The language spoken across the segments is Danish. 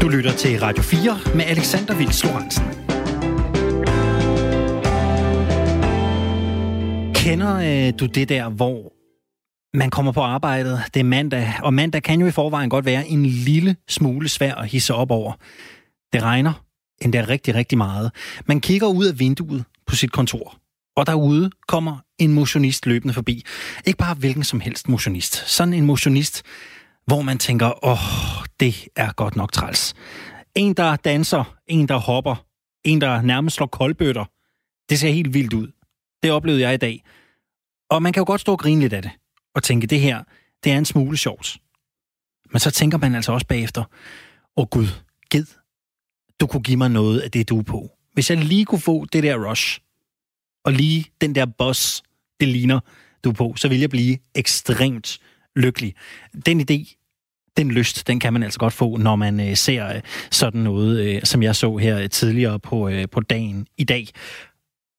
Du lytter til Radio 4 med Alexander Vils Lorentzen. Kender øh, du det der, hvor man kommer på arbejdet, det er mandag, og mandag kan jo i forvejen godt være en lille smule svær at hisse op over. Det regner endda rigtig, rigtig meget. Man kigger ud af vinduet på sit kontor, og derude kommer en motionist løbende forbi. Ikke bare hvilken som helst motionist. Sådan en motionist, hvor man tænker, åh, det er godt nok træls. En, der danser, en, der hopper, en, der nærmest slår koldbøtter. Det ser helt vildt ud. Det oplevede jeg i dag. Og man kan jo godt stå og grine lidt af det, og tænke, det her, det er en smule sjovt. Men så tænker man altså også bagefter, åh oh, gud, ged, du kunne give mig noget af det, du er på. Hvis jeg lige kunne få det der rush, og lige den der boss, det ligner, du er på, så vil jeg blive ekstremt lykkelig. Den idé, den lyst, den kan man altså godt få, når man øh, ser øh, sådan noget, øh, som jeg så her øh, tidligere på, øh, på dagen i dag.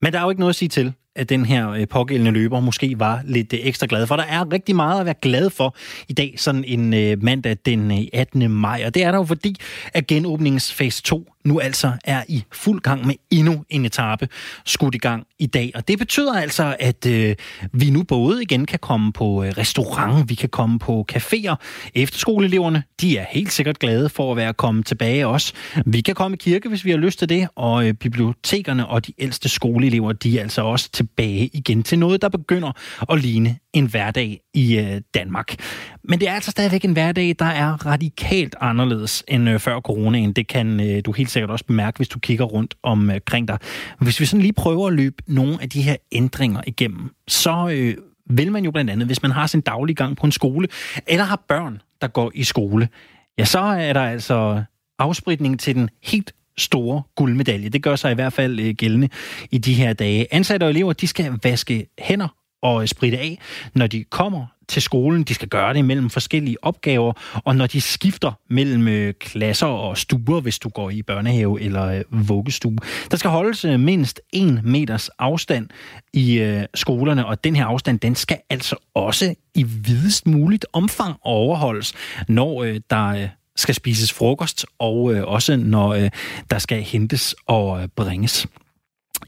Men der er jo ikke noget at sige til, at den her øh, pågældende løber måske var lidt øh, ekstra glad for. Der er rigtig meget at være glad for i dag, sådan en øh, mandag den 18. maj. Og det er der jo fordi, at genåbningsfase 2 nu altså er i fuld gang med endnu en etape skudt i gang i dag. Og det betyder altså, at øh, vi nu både igen kan komme på øh, restaurant, vi kan komme på caféer. Efterskoleeleverne, de er helt sikkert glade for at være kommet tilbage også. Vi kan komme i kirke, hvis vi har lyst til det, og øh, bibliotekerne og de ældste skoleelever, de er altså også tilbage igen til noget, der begynder at ligne en hverdag i øh, Danmark. Men det er altså stadigvæk en hverdag, der er radikalt anderledes end øh, før coronaen. Det kan øh, du helt sikkert også bemærke, hvis du kigger rundt omkring øh, dig. Hvis vi sådan lige prøver at løbe nogle af de her ændringer igennem, så øh, vil man jo blandt andet, hvis man har sin daglige gang på en skole, eller har børn, der går i skole, ja, så er der altså afspritning til den helt store guldmedalje. Det gør sig i hvert fald øh, gældende i de her dage. Ansatte og elever, de skal vaske hænder og øh, spritte af, når de kommer til skolen. De skal gøre det mellem forskellige opgaver, og når de skifter mellem øh, klasser og stuer, hvis du går i børnehave eller vuggestue. Der skal holdes mindst en meters afstand i skolerne, og den her afstand, den skal altså også i videst muligt omfang overholdes, når der skal spises frokost, og øh, også når øh, der skal hentes og øh, bringes.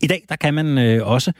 I dag, der kan man også,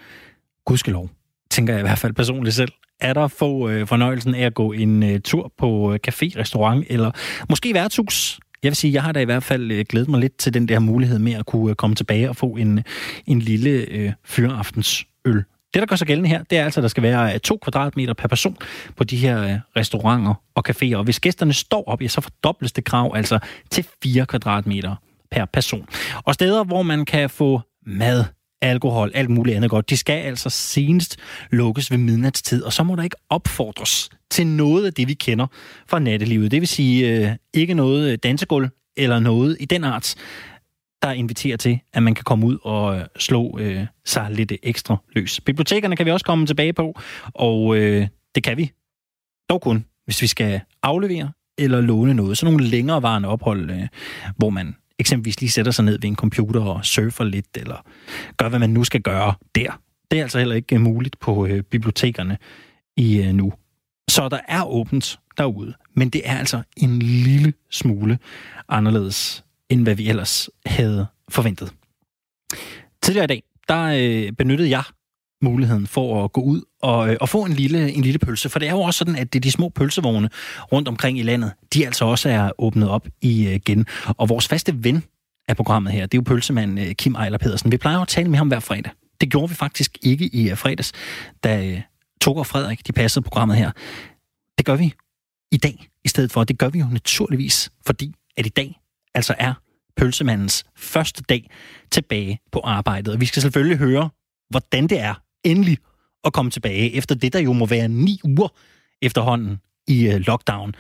gudskelov, tænker jeg i hvert fald personligt selv, er der få øh, fornøjelsen af at gå en øh, tur på øh, café, restaurant eller måske værtshus. Jeg vil sige, jeg har da i hvert fald øh, glædet mig lidt til den der mulighed med at kunne øh, komme tilbage og få en, en lille øh, fyraftensøl. Det, der gør sig gældende her, det er altså, at der skal være øh, to kvadratmeter per person på de her øh, restauranter og caféer. Og hvis gæsterne står op, ja, så fordobles det krav altså til 4 kvadratmeter per person. Og steder, hvor man kan få mad, alkohol, alt muligt andet godt. De skal altså senest lukkes ved midnatstid, og så må der ikke opfordres til noget af det, vi kender fra nattelivet. Det vil sige øh, ikke noget øh, dansegulv eller noget i den art, der inviterer til, at man kan komme ud og øh, slå øh, sig lidt ekstra løs. Bibliotekerne kan vi også komme tilbage på, og øh, det kan vi dog kun, hvis vi skal aflevere eller låne noget. Så nogle længerevarende ophold, øh, hvor man eksempelvis lige sætter sig ned ved en computer og surfer lidt, eller gør, hvad man nu skal gøre der. Det er altså heller ikke øh, muligt på øh, bibliotekerne i øh, nu. Så der er åbent derude, men det er altså en lille smule anderledes, end hvad vi ellers havde forventet. Tidligere i dag, der øh, benyttede jeg muligheden for at gå ud og, øh, og få en lille, en lille pølse. For det er jo også sådan, at det er de små pølsevogne rundt omkring i landet, de altså også er åbnet op øh, igen. Og vores faste ven af programmet her, det er jo pølsemanden øh, Kim Ejler Pedersen. Vi plejer at tale med ham hver fredag. Det gjorde vi faktisk ikke i øh, fredags, da øh, Tog og Frederik de passede programmet her. Det gør vi i dag i stedet for. Det gør vi jo naturligvis, fordi at i dag altså er pølsemandens første dag tilbage på arbejdet. Og vi skal selvfølgelig høre, hvordan det er endelig at komme tilbage, efter det, der jo må være ni uger efterhånden i øh, lockdown.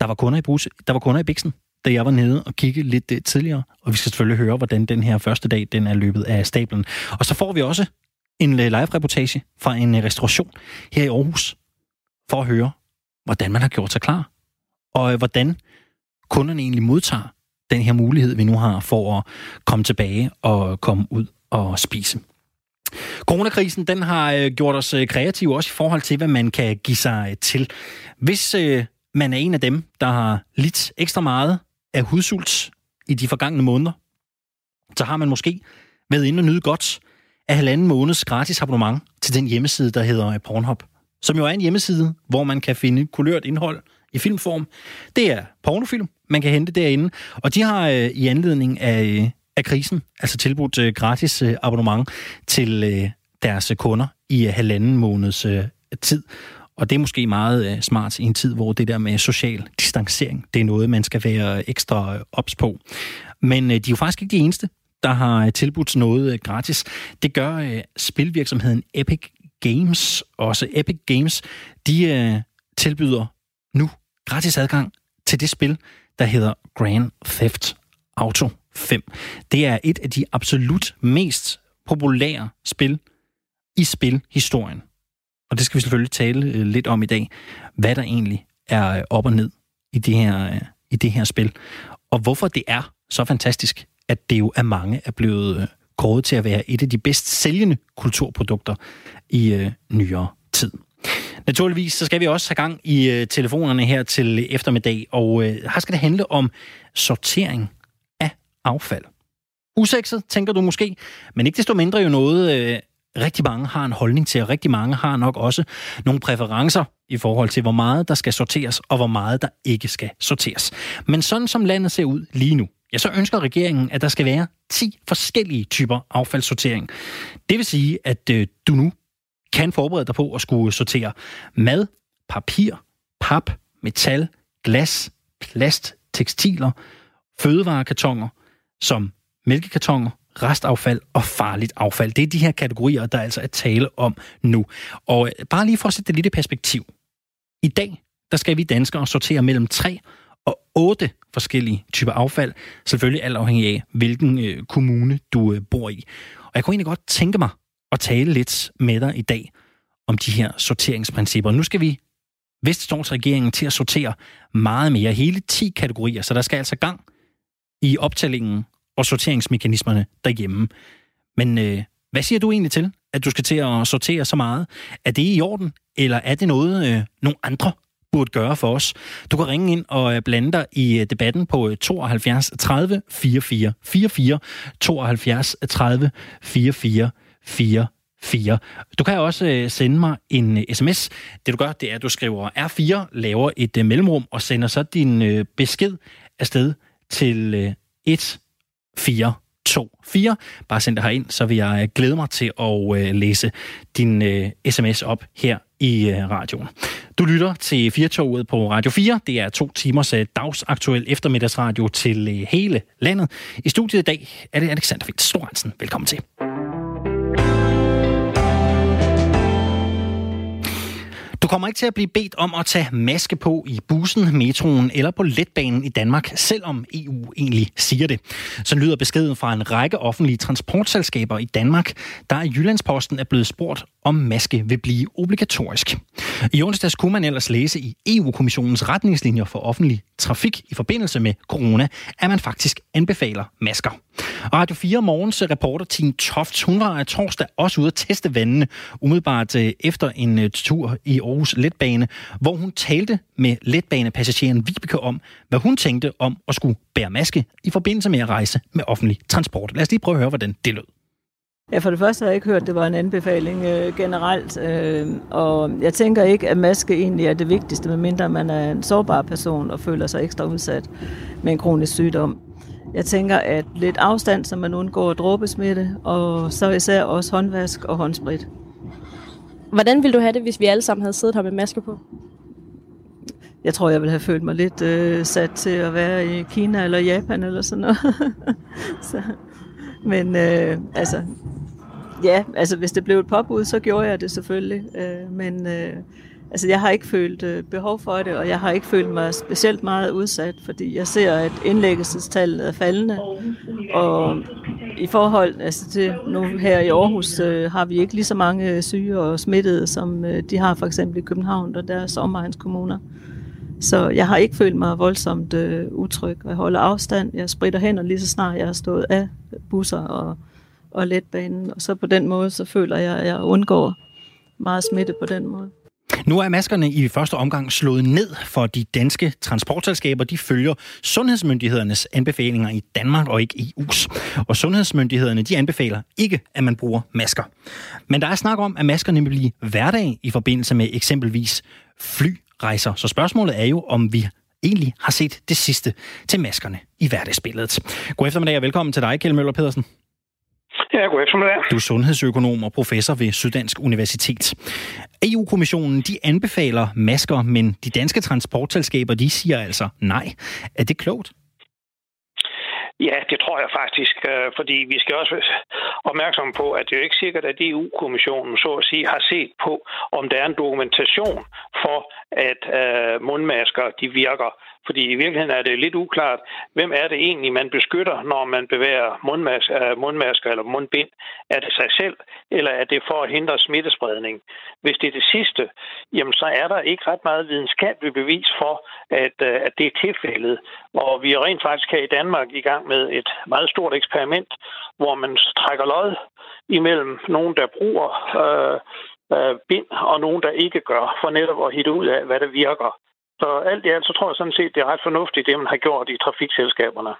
Der var kunder i Bruse, der var kunder i Bixen, da jeg var nede og kigge lidt uh, tidligere, og vi skal selvfølgelig høre, hvordan den her første dag, den er løbet af stablen. Og så får vi også en øh, live-reportage fra en uh, restauration her i Aarhus, for at høre, hvordan man har gjort sig klar, og uh, hvordan kunderne egentlig modtager den her mulighed, vi nu har for at komme tilbage og komme ud og spise. Coronakrisen den har øh, gjort os øh, kreative også i forhold til, hvad man kan give sig øh, til. Hvis øh, man er en af dem, der har lidt ekstra meget af hudsult i de forgangne måneder, så har man måske været inde og nyde godt af halvanden måneds gratis abonnement til den hjemmeside, der hedder Pornhub. Som jo er en hjemmeside, hvor man kan finde kulørt indhold i filmform. Det er pornofilm, man kan hente derinde. Og de har øh, i anledning af, øh, af krisen altså tilbudt øh, gratis øh, abonnement til øh, deres kunder i øh, halvanden måneds øh, tid. Og det er måske meget øh, smart i en tid, hvor det der med social distancering, det er noget, man skal være øh, ekstra øh, ops på. Men øh, de er jo faktisk ikke de eneste, der har øh, tilbudt noget gratis. Det gør spilvirksomheden Epic Games. Også Epic Games, de tilbyder gratis adgang til det spil, der hedder Grand Theft Auto 5. Det er et af de absolut mest populære spil i spilhistorien. Og det skal vi selvfølgelig tale øh, lidt om i dag, hvad der egentlig er øh, op og ned i det her, øh, i det her spil. Og hvorfor det er så fantastisk, at det jo af mange er blevet kåret til at være et af de bedst sælgende kulturprodukter i øh, nyere tid. Naturligvis så skal vi også have gang i øh, telefonerne her til eftermiddag, og øh, her skal det handle om sortering af affald. Usekset, tænker du måske, men ikke desto mindre jo noget, øh, rigtig mange har en holdning til, og rigtig mange har nok også nogle præferencer i forhold til, hvor meget der skal sorteres, og hvor meget der ikke skal sorteres. Men sådan som landet ser ud lige nu, ja, så ønsker regeringen, at der skal være 10 forskellige typer affaldssortering. Det vil sige, at øh, du nu kan forberede dig på at skulle sortere mad, papir, pap, metal, glas, plast, tekstiler, fødevarekartoner, som mælkekartoner, restaffald og farligt affald. Det er de her kategorier, der altså er tale om nu. Og øh, bare lige for at sætte det lidt i perspektiv. I dag, der skal vi danskere sortere mellem 3 og 8 forskellige typer affald, selvfølgelig alt afhængig af, hvilken øh, kommune du øh, bor i. Og jeg kunne egentlig godt tænke mig at tale lidt med dig i dag om de her sorteringsprincipper. Nu skal vi regeringen til at sortere meget mere, hele 10 kategorier, så der skal altså gang i optællingen og sorteringsmekanismerne derhjemme. Men øh, hvad siger du egentlig til, at du skal til at sortere så meget? Er det i orden, eller er det noget, øh, nogle andre burde gøre for os. Du kan ringe ind og øh, blande dig i øh, debatten på 72 30 44 44, 72 30 44 44. Du kan også øh, sende mig en øh, sms. Det du gør, det er, at du skriver R4, laver et øh, mellemrum og sender så din øh, besked afsted til 1 4 2 4. Bare send det her ind, så vil jeg glæde mig til at læse din sms op her i radioen. Du lytter til 4 på Radio 4. Det er to timers øh, dagsaktuel eftermiddagsradio til øh, hele landet. I studiet i dag er det Alexander Fitz Storensen. Velkommen til. Du kommer ikke til at blive bedt om at tage maske på i bussen, metroen eller på letbanen i Danmark, selvom EU egentlig siger det. Så lyder beskeden fra en række offentlige transportselskaber i Danmark, der i Jyllandsposten er blevet spurgt, om maske vil blive obligatorisk. I onsdags kunne man ellers læse i EU-kommissionens retningslinjer for offentlig trafik i forbindelse med corona, at man faktisk anbefaler masker. Radio 4 Morgens reporter Tine Toft, hun var torsdag også ude at teste vandene, umiddelbart øh, efter en øh, tur i Aarhus Letbane, hvor hun talte med letbanepassageren Vibeke om, hvad hun tænkte om at skulle bære maske i forbindelse med at rejse med offentlig transport. Lad os lige prøve at høre, hvordan det lød. Ja, for det første har jeg ikke hørt, at det var en anbefaling øh, generelt, øh, og jeg tænker ikke, at maske egentlig er det vigtigste, medmindre man er en sårbar person og føler sig ekstra udsat med en kronisk sygdom. Jeg tænker, at lidt afstand, så man undgår dråbesmitte, og så især også håndvask og håndsprit. Hvordan ville du have det, hvis vi alle sammen havde siddet her med masker på? Jeg tror, jeg ville have følt mig lidt øh, sat til at være i Kina eller Japan eller sådan noget. så, men øh, altså, ja, altså hvis det blev et påbud, så gjorde jeg det selvfølgelig. Øh, men øh, altså, jeg har ikke følt øh, behov for det, og jeg har ikke følt mig specielt meget udsat, fordi jeg ser, at indlæggelsestallet er faldende. Og i forhold altså til nu her i Aarhus øh, har vi ikke lige så mange syge og smittede, som øh, de har for eksempel i København og deres omegnskommuner. Så jeg har ikke følt mig voldsomt øh, utryg, og jeg holder afstand. Jeg spritter hænder lige så snart jeg har stået af busser og, og letbanen. Og så på den måde, så føler jeg, at jeg undgår meget smitte på den måde. Nu er maskerne i første omgang slået ned for de danske transportselskaber. De følger sundhedsmyndighedernes anbefalinger i Danmark og ikke EU's. Og sundhedsmyndighederne de anbefaler ikke, at man bruger masker. Men der er snak om, at maskerne vil blive hverdag i forbindelse med eksempelvis flyrejser. Så spørgsmålet er jo, om vi egentlig har set det sidste til maskerne i hverdagsbilledet. God eftermiddag og velkommen til dig, Kjell Møller Pedersen. Ja, god eftermiddag. Du er sundhedsøkonom og professor ved Syddansk Universitet. EU-kommissionen de anbefaler masker, men de danske transportselskaber de siger altså nej. Er det klogt? Ja, det tror jeg faktisk, øh, fordi vi skal også være opmærksomme på, at det er jo ikke sikkert, at EU-kommissionen så at sige har set på, om der er en dokumentation for, at øh, mundmasker de virker. Fordi i virkeligheden er det lidt uklart, hvem er det egentlig, man beskytter, når man bevæger mundmas- øh, mundmasker eller mundbind? Er det sig selv, eller er det for at hindre smittespredning? Hvis det er det sidste, jamen så er der ikke ret meget videnskabelig bevis for, at, øh, at det er tilfældet. Og vi er rent faktisk her i Danmark i gang med et meget stort eksperiment, hvor man trækker lod imellem nogen, der bruger øh, øh, bind, og nogen, der ikke gør, for netop at hitte ud af, hvad der virker. Så alt i alt, så tror jeg sådan set, det er ret fornuftigt, det man har gjort i trafikselskaberne.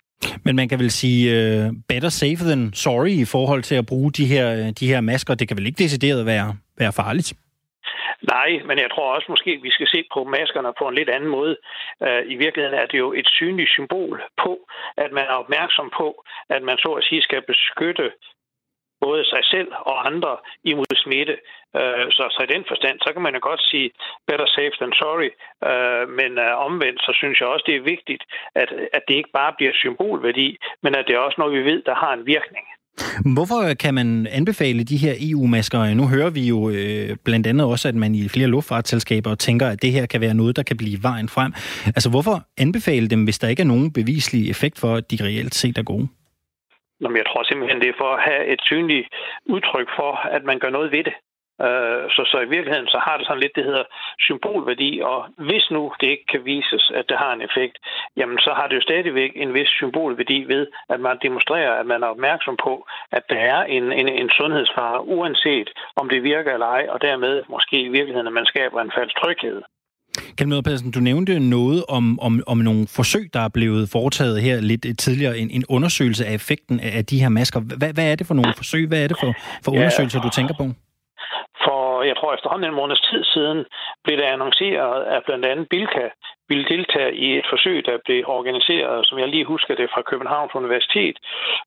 Men man kan vel sige uh, better safe than sorry i forhold til at bruge de her, de her masker. Det kan vel ikke decideret være, være farligt? Nej, men jeg tror også måske, at vi skal se på maskerne på en lidt anden måde. Uh, I virkeligheden er det jo et synligt symbol på, at man er opmærksom på, at man så at sige skal beskytte både sig selv og andre imod smitte. Øh, så, så i den forstand, så kan man jo godt sige better safe than sorry. Øh, men øh, omvendt, så synes jeg også, det er vigtigt, at, at det ikke bare bliver symbolværdi, men at det er også noget, vi ved, der har en virkning. Hvorfor kan man anbefale de her EU-masker? Nu hører vi jo øh, blandt andet også, at man i flere luftfartsselskaber tænker, at det her kan være noget, der kan blive vejen frem. Altså hvorfor anbefale dem, hvis der ikke er nogen bevislig effekt for, at de reelt set er gode? Nå, jeg tror simpelthen, det er for at have et synligt udtryk for, at man gør noget ved det. Øh, så, så i virkeligheden så har det sådan lidt, det hedder symbolværdi, og hvis nu det ikke kan vises, at det har en effekt, jamen så har det jo stadigvæk en vis symbolværdi ved, at man demonstrerer, at man er opmærksom på, at der er en, en, en sundhedsfare, uanset om det virker eller ej, og dermed måske i virkeligheden, at man skaber en falsk tryghed. Kjell Møder Pedersen, du nævnte noget om, om, om nogle forsøg, der er blevet foretaget her lidt tidligere. En, en undersøgelse af effekten af de her masker. Hvad, hvad er det for nogle forsøg? Hvad er det for, for undersøgelser, du tænker på? For, jeg tror, efterhånden en måneds tid siden blev det annonceret, at blandt andet Bilka ville deltage i et forsøg, der blev organiseret, som jeg lige husker det, fra Københavns Universitet,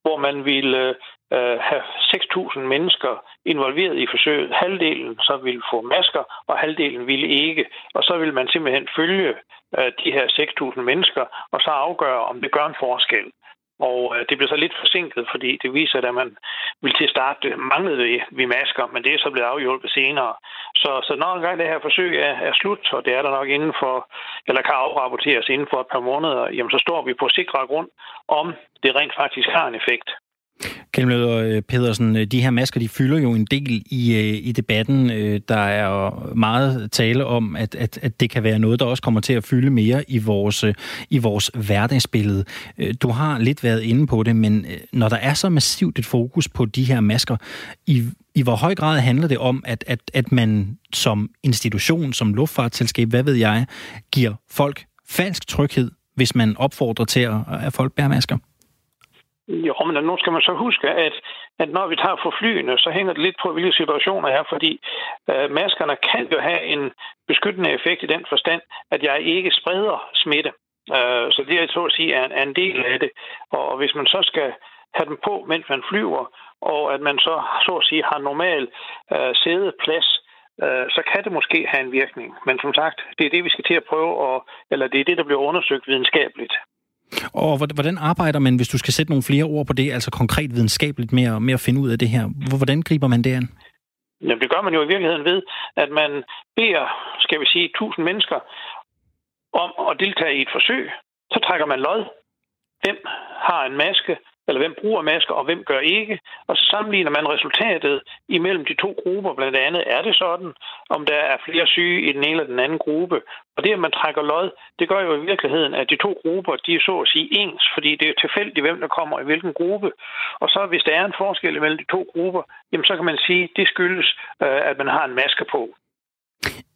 hvor man ville øh, have 6.000 mennesker involveret i forsøget. Halvdelen så ville få masker, og halvdelen ville ikke. Og så ville man simpelthen følge øh, de her 6.000 mennesker, og så afgøre, om det gør en forskel. Og øh, det blev så lidt forsinket, fordi det viser, at man ville til at starte øh, manglede vi, vi masker, men det er så blevet afhjulpet senere. Så, så når engang det her forsøg er, er slut, og det er der nok inden for, eller kan afrapporteres inden for et par måneder, jamen så står vi på sikre grund, om det rent faktisk har en effekt. Kjellmøder øh, Pedersen, øh, de her masker, de fylder jo en del i, øh, i debatten. Der er meget tale om, at, at, at det kan være noget, der også kommer til at fylde mere i vores, i vores hverdagsbillede. Du har lidt været inde på det, men når der er så massivt et fokus på de her masker, i, i hvor høj grad handler det om, at, at, at man som institution, som luftfartsselskab, hvad ved jeg, giver folk falsk tryghed, hvis man opfordrer til, at, at folk bærer masker? Jo, men nu skal man så huske, at, at når vi tager for flyene, så hænger det lidt på, hvilke situationer er, fordi øh, maskerne kan jo have en beskyttende effekt i den forstand, at jeg ikke spreder smitte. Øh, så det er så at sige er en, er en del af det. Og hvis man så skal have dem på, mens man flyver, og at man så så at sige har normal øh, sædeplads, øh, så kan det måske have en virkning. Men som sagt, det er det, vi skal til at prøve, og, eller det er det, der bliver undersøgt videnskabeligt. Og hvordan arbejder man, hvis du skal sætte nogle flere ord på det, altså konkret videnskabeligt med at, med at finde ud af det her? Hvordan griber man det an? Jamen, det gør man jo i virkeligheden ved, at man beder, skal vi sige, 1000 mennesker om at deltage i et forsøg. Så trækker man lod. Hvem har en maske? Eller hvem bruger masker, og hvem gør ikke. Og så sammenligner man resultatet imellem de to grupper. Blandt andet er det sådan, om der er flere syge i den ene eller den anden gruppe. Og det, at man trækker lod, det gør jo i virkeligheden, at de to grupper, de er så at sige ens, fordi det er tilfældigt, hvem der kommer i hvilken gruppe. Og så hvis der er en forskel mellem de to grupper, jamen så kan man sige, at det skyldes, øh, at man har en maske på.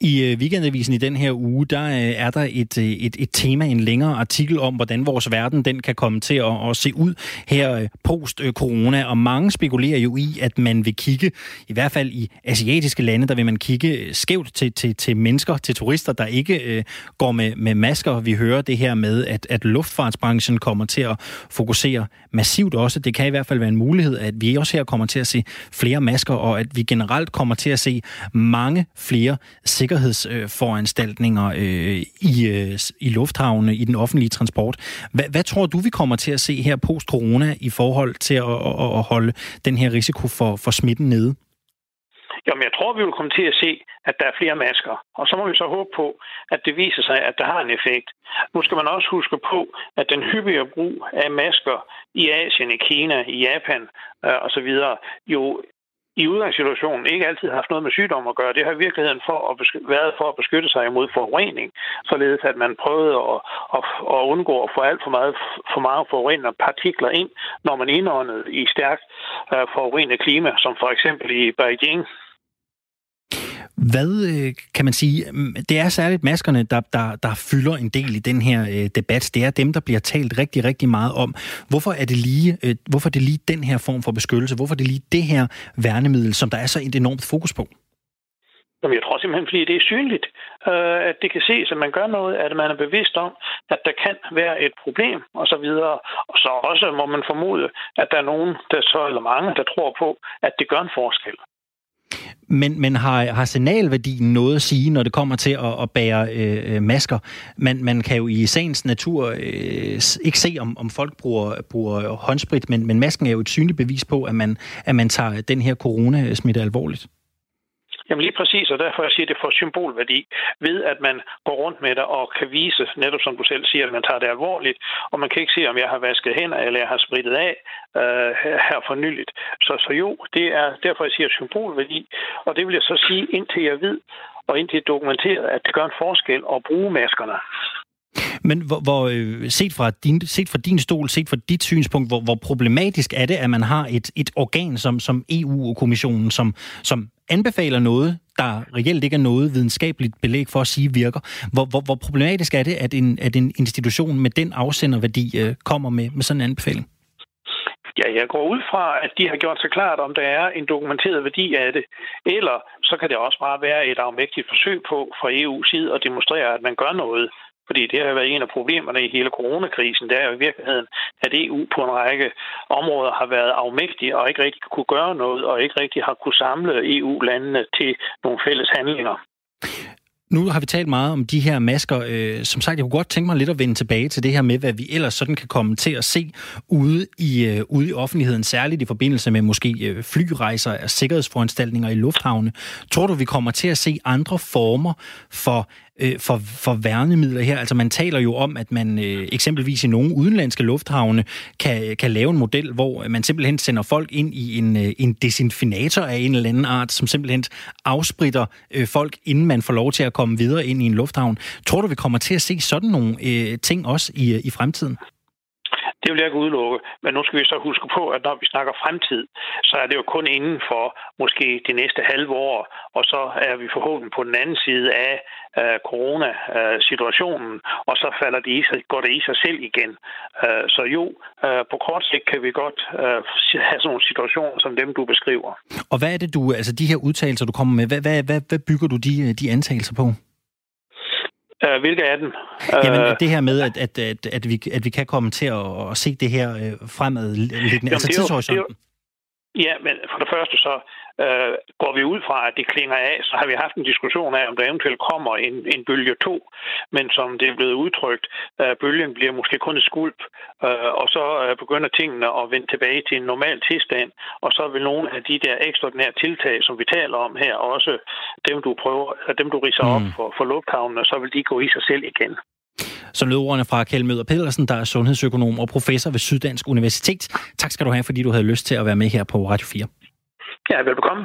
I øh, weekendavisen i den her uge, der øh, er der et, øh, et, et tema, en længere artikel om, hvordan vores verden den kan komme til at, at se ud her post-corona. Og mange spekulerer jo i, at man vil kigge, i hvert fald i asiatiske lande, der vil man kigge skævt til, til, til mennesker, til turister, der ikke øh, går med, med masker. Vi hører det her med, at, at luftfartsbranchen kommer til at fokusere massivt også. Det kan i hvert fald være en mulighed, at vi også her kommer til at se flere masker, og at vi generelt kommer til at se mange flere sikkerhedsforanstaltninger øh, i, øh, i lufthavne, i den offentlige transport. Hvad, hvad tror du, vi kommer til at se her post-corona i forhold til at, at, at holde den her risiko for, for smitten nede? Jamen, jeg tror, vi vil komme til at se, at der er flere masker. Og så må vi så håbe på, at det viser sig, at der har en effekt. Nu skal man også huske på, at den hyppige brug af masker i Asien, i Kina, i Japan øh, osv. jo i udgangssituationen ikke altid har haft noget med sygdom at gøre. Det har i virkeligheden for at besky- været for at beskytte sig imod forurening, således at man prøvede at, at, at undgå at få alt for meget, for meget forurenende partikler ind, når man indåndede i stærkt øh, uh, forurenet klima, som for eksempel i Beijing hvad øh, kan man sige? Mm, det er særligt maskerne, der, der, der fylder en del i den her øh, debat. Det er dem, der bliver talt rigtig, rigtig meget om. Hvorfor er det lige, øh, hvorfor er det lige den her form for beskyttelse? Hvorfor er det lige det her værnemiddel, som der er så et enormt fokus på? Jamen, jeg tror simpelthen, fordi det er synligt, øh, at det kan ses, at man gør noget, at man er bevidst om, at der kan være et problem, og så videre. Og så også må man formode, at der er nogen, der så, eller mange, der tror på, at det gør en forskel. Men, men har, har signalværdien noget at sige, når det kommer til at, at bære øh, masker? Man, man kan jo i sagens natur øh, ikke se, om, om folk bruger, bruger håndsprit, men, men masken er jo et synligt bevis på, at man, at man tager den her coronasmitte alvorligt. Jamen lige præcis, og derfor jeg siger, det får symbolværdi ved, at man går rundt med det og kan vise, netop som du selv siger, at man tager det alvorligt, og man kan ikke se, om jeg har vasket hænder, eller jeg har spritet af øh, her for nyligt. Så, så jo, det er derfor, jeg siger symbolværdi, og det vil jeg så sige, indtil jeg ved, og indtil jeg dokumenteret, at det gør en forskel at bruge maskerne. Men hvor, hvor øh, set, fra din, set fra din stol, set fra dit synspunkt, hvor, hvor problematisk er det, at man har et, et organ som, som EU-kommissionen, som, som anbefaler noget, der reelt ikke er noget videnskabeligt belæg for at sige virker. Hvor, hvor, hvor problematisk er det, at en, at en institution med den afsenderværdi øh, kommer med, med sådan en anbefaling? Ja, jeg går ud fra, at de har gjort sig klart, om der er en dokumenteret værdi af det. Eller så kan det også bare være et afmægtigt forsøg på fra EU's side at demonstrere, at man gør noget. Fordi det har været en af problemerne i hele coronakrisen. Det er jo i virkeligheden, at EU på en række områder har været afmægtig og ikke rigtig kunne gøre noget, og ikke rigtig har kunne samle EU-landene til nogle fælles handlinger. Nu har vi talt meget om de her masker. Øh, som sagt, jeg kunne godt tænke mig lidt at vende tilbage til det her med, hvad vi ellers sådan kan komme til at se ude i, øh, ude i offentligheden, særligt i forbindelse med måske øh, flyrejser og sikkerhedsforanstaltninger i lufthavne. Tror du, vi kommer til at se andre former for øh, for, for værnemidler her. Altså man taler jo om, at man øh, eksempelvis i nogle udenlandske lufthavne kan, kan lave en model, hvor man simpelthen sender folk ind i en, øh, en desinfinator af en eller anden art, som simpelthen afspritter øh, folk, inden man får lov til at komme videre ind i en lufthavn. Tror du, vi kommer til at se sådan nogle øh, ting også i, øh, i fremtiden? Det vil jeg ikke udelukke. Men nu skal vi så huske på, at når vi snakker fremtid, så er det jo kun inden for måske de næste halve år, og så er vi forhåbentlig på den anden side af øh, coronasituationen, og så falder det i sig, går det i sig selv igen. Øh, så jo, øh, på kort sigt kan vi godt øh, have sådan nogle situationer som dem, du beskriver. Og hvad er det, du, altså de her udtalelser, du kommer med, hvad, hvad, hvad, hvad bygger du de, øh, de antagelser på? Uh, hvilke af dem? Jamen, uh, det her med, at, at, at, at, vi, at vi kan komme til at, at se det her uh, fremad, altså tidshorisonten. Ja, men for det første så øh, går vi ud fra, at det klinger af, så har vi haft en diskussion af, om der eventuelt kommer en, en bølge 2, men som det er blevet udtrykt, øh, bølgen bliver måske kun et skulp, øh, og så øh, begynder tingene at vende tilbage til en normal tilstand, og så vil nogle af de der ekstraordinære tiltag, som vi taler om her, også dem du prøver, dem du riser mm. op for, for lufthavnene, så vil de gå i sig selv igen. Så lød ordene fra Kjell Møder Pedersen, der er sundhedsøkonom og professor ved Syddansk Universitet. Tak skal du have, fordi du havde lyst til at være med her på Radio 4. Ja, velbekomme.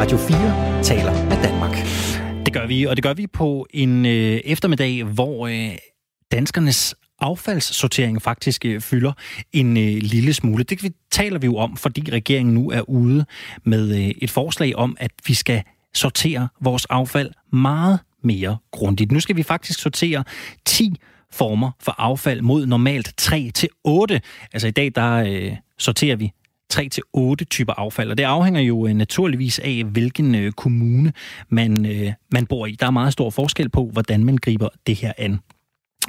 Radio 4 taler med Danmark. Det gør vi, og det gør vi på en øh, eftermiddag, hvor øh, danskernes affaldssortering faktisk øh, fylder en øh, lille smule. Det taler vi jo om, fordi regeringen nu er ude med øh, et forslag om, at vi skal sortere vores affald meget mere grundigt. Nu skal vi faktisk sortere 10 former for affald mod normalt 3 til 8. Altså i dag, der øh, sorterer vi 3 til otte typer affald, og det afhænger jo øh, naturligvis af, hvilken øh, kommune man, øh, man bor i. Der er meget stor forskel på, hvordan man griber det her an.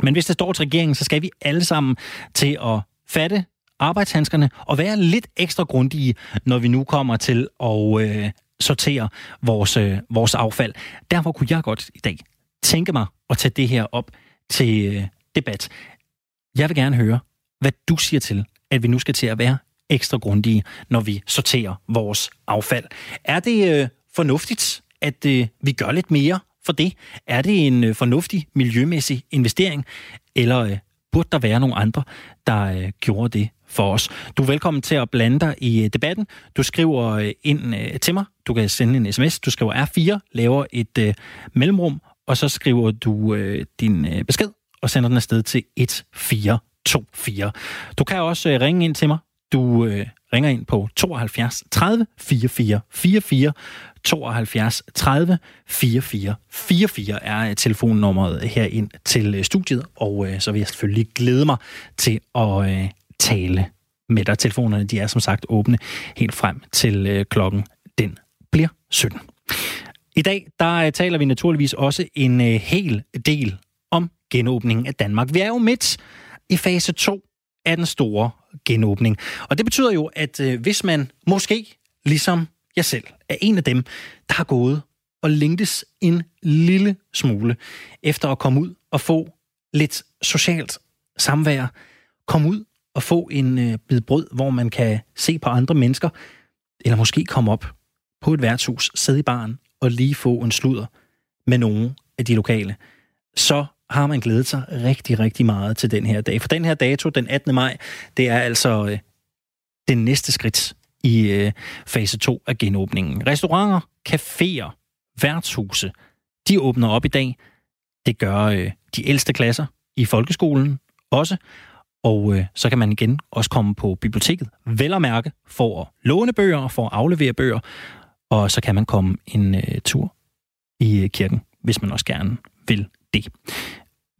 Men hvis det står til regeringen, så skal vi alle sammen til at fatte arbejdshandskerne og være lidt ekstra grundige, når vi nu kommer til at øh, sortere vores, øh, vores affald. Derfor kunne jeg godt i dag tænke mig at tage det her op til øh, debat. Jeg vil gerne høre, hvad du siger til, at vi nu skal til at være ekstra grundige, når vi sorterer vores affald. Er det øh, fornuftigt, at øh, vi gør lidt mere for det? Er det en øh, fornuftig miljømæssig investering, eller øh, burde der være nogle andre, der øh, gjorde det for os. Du er velkommen til at blande dig i øh, debatten. Du skriver øh, ind øh, til mig. Du kan sende en sms. Du skriver R4, laver et øh, mellemrum, og så skriver du øh, din øh, besked og sender den afsted til 1424. Du kan også øh, ringe ind til mig. Du øh, ringer ind på 72 30 44 44 72 30 44 44 er øh, telefonnummeret her ind til øh, studiet, og øh, så vil jeg selvfølgelig glæde mig til at øh, tale med dig. Telefonerne de er som sagt åbne helt frem til øh, klokken den bliver 17. I dag der øh, taler vi naturligvis også en øh, hel del om genåbningen af Danmark. Vi er jo midt i fase 2 af den store genåbning. Og det betyder jo, at øh, hvis man måske, ligesom jeg selv, er en af dem, der har gået og længtes en lille smule efter at komme ud og få lidt socialt samvær, komme ud og få en øh, bid brød, hvor man kan se på andre mennesker, eller måske komme op på et værtshus, sidde i baren og lige få en sludder med nogen af de lokale, så har man glædet sig rigtig, rigtig meget til den her dag. For den her dato, den 18. maj, det er altså øh, det næste skridt i øh, fase 2 af genåbningen. Restauranter, caféer, værtshuse, de åbner op i dag. Det gør øh, de ældste klasser i folkeskolen også. Og øh, så kan man igen også komme på biblioteket, vel at mærke, for at låne bøger og for at aflevere bøger. Og så kan man komme en øh, tur i øh, kirken, hvis man også gerne vil det.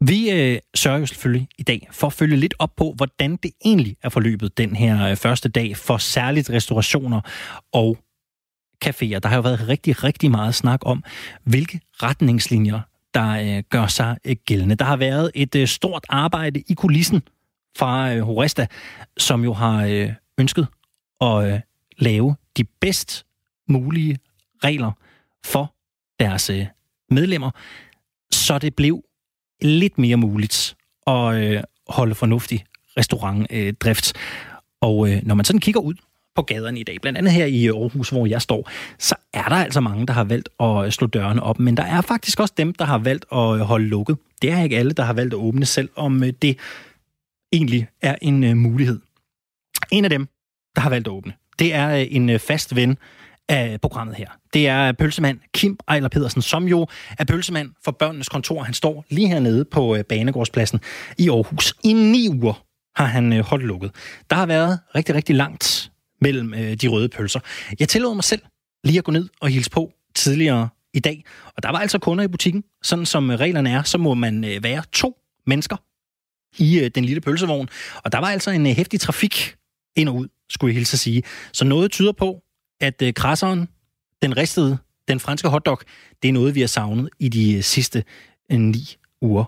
Vi øh, sørger jo selvfølgelig i dag for at følge lidt op på, hvordan det egentlig er forløbet den her øh, første dag for særligt restaurationer og caféer. Der har jo været rigtig, rigtig meget snak om, hvilke retningslinjer, der øh, gør sig øh, gældende. Der har været et øh, stort arbejde i kulissen fra øh, Horesta, som jo har øh, ønsket at øh, lave de bedst mulige regler for deres øh, medlemmer, så det blev lidt mere muligt at øh, holde fornuftig restaurantdrift. Og øh, når man sådan kigger ud på gaderne i dag, blandt andet her i Aarhus, hvor jeg står, så er der altså mange, der har valgt at øh, slå dørene op. Men der er faktisk også dem, der har valgt at øh, holde lukket. Det er ikke alle, der har valgt at åbne, selvom øh, det egentlig er en mulighed. En af dem, der har valgt at åbne, det er en fast ven af programmet her. Det er pølsemand Kim Ejler Pedersen, som jo er pølsemand for børnenes kontor. Han står lige hernede på øh, Banegårdspladsen i Aarhus. I ni uger har han øh, holdt lukket. Der har været rigtig, rigtig langt mellem øh, de røde pølser. Jeg tillod mig selv lige at gå ned og hilse på tidligere i dag. Og der var altså kunder i butikken. Sådan som reglerne er, så må man være to mennesker i den lille pølsevogn. Og der var altså en hæftig trafik ind og ud, skulle jeg hilse at sige. Så noget tyder på, at øh, krasseren, den ristede, den franske hotdog, det er noget, vi har savnet i de øh, sidste øh, ni uger.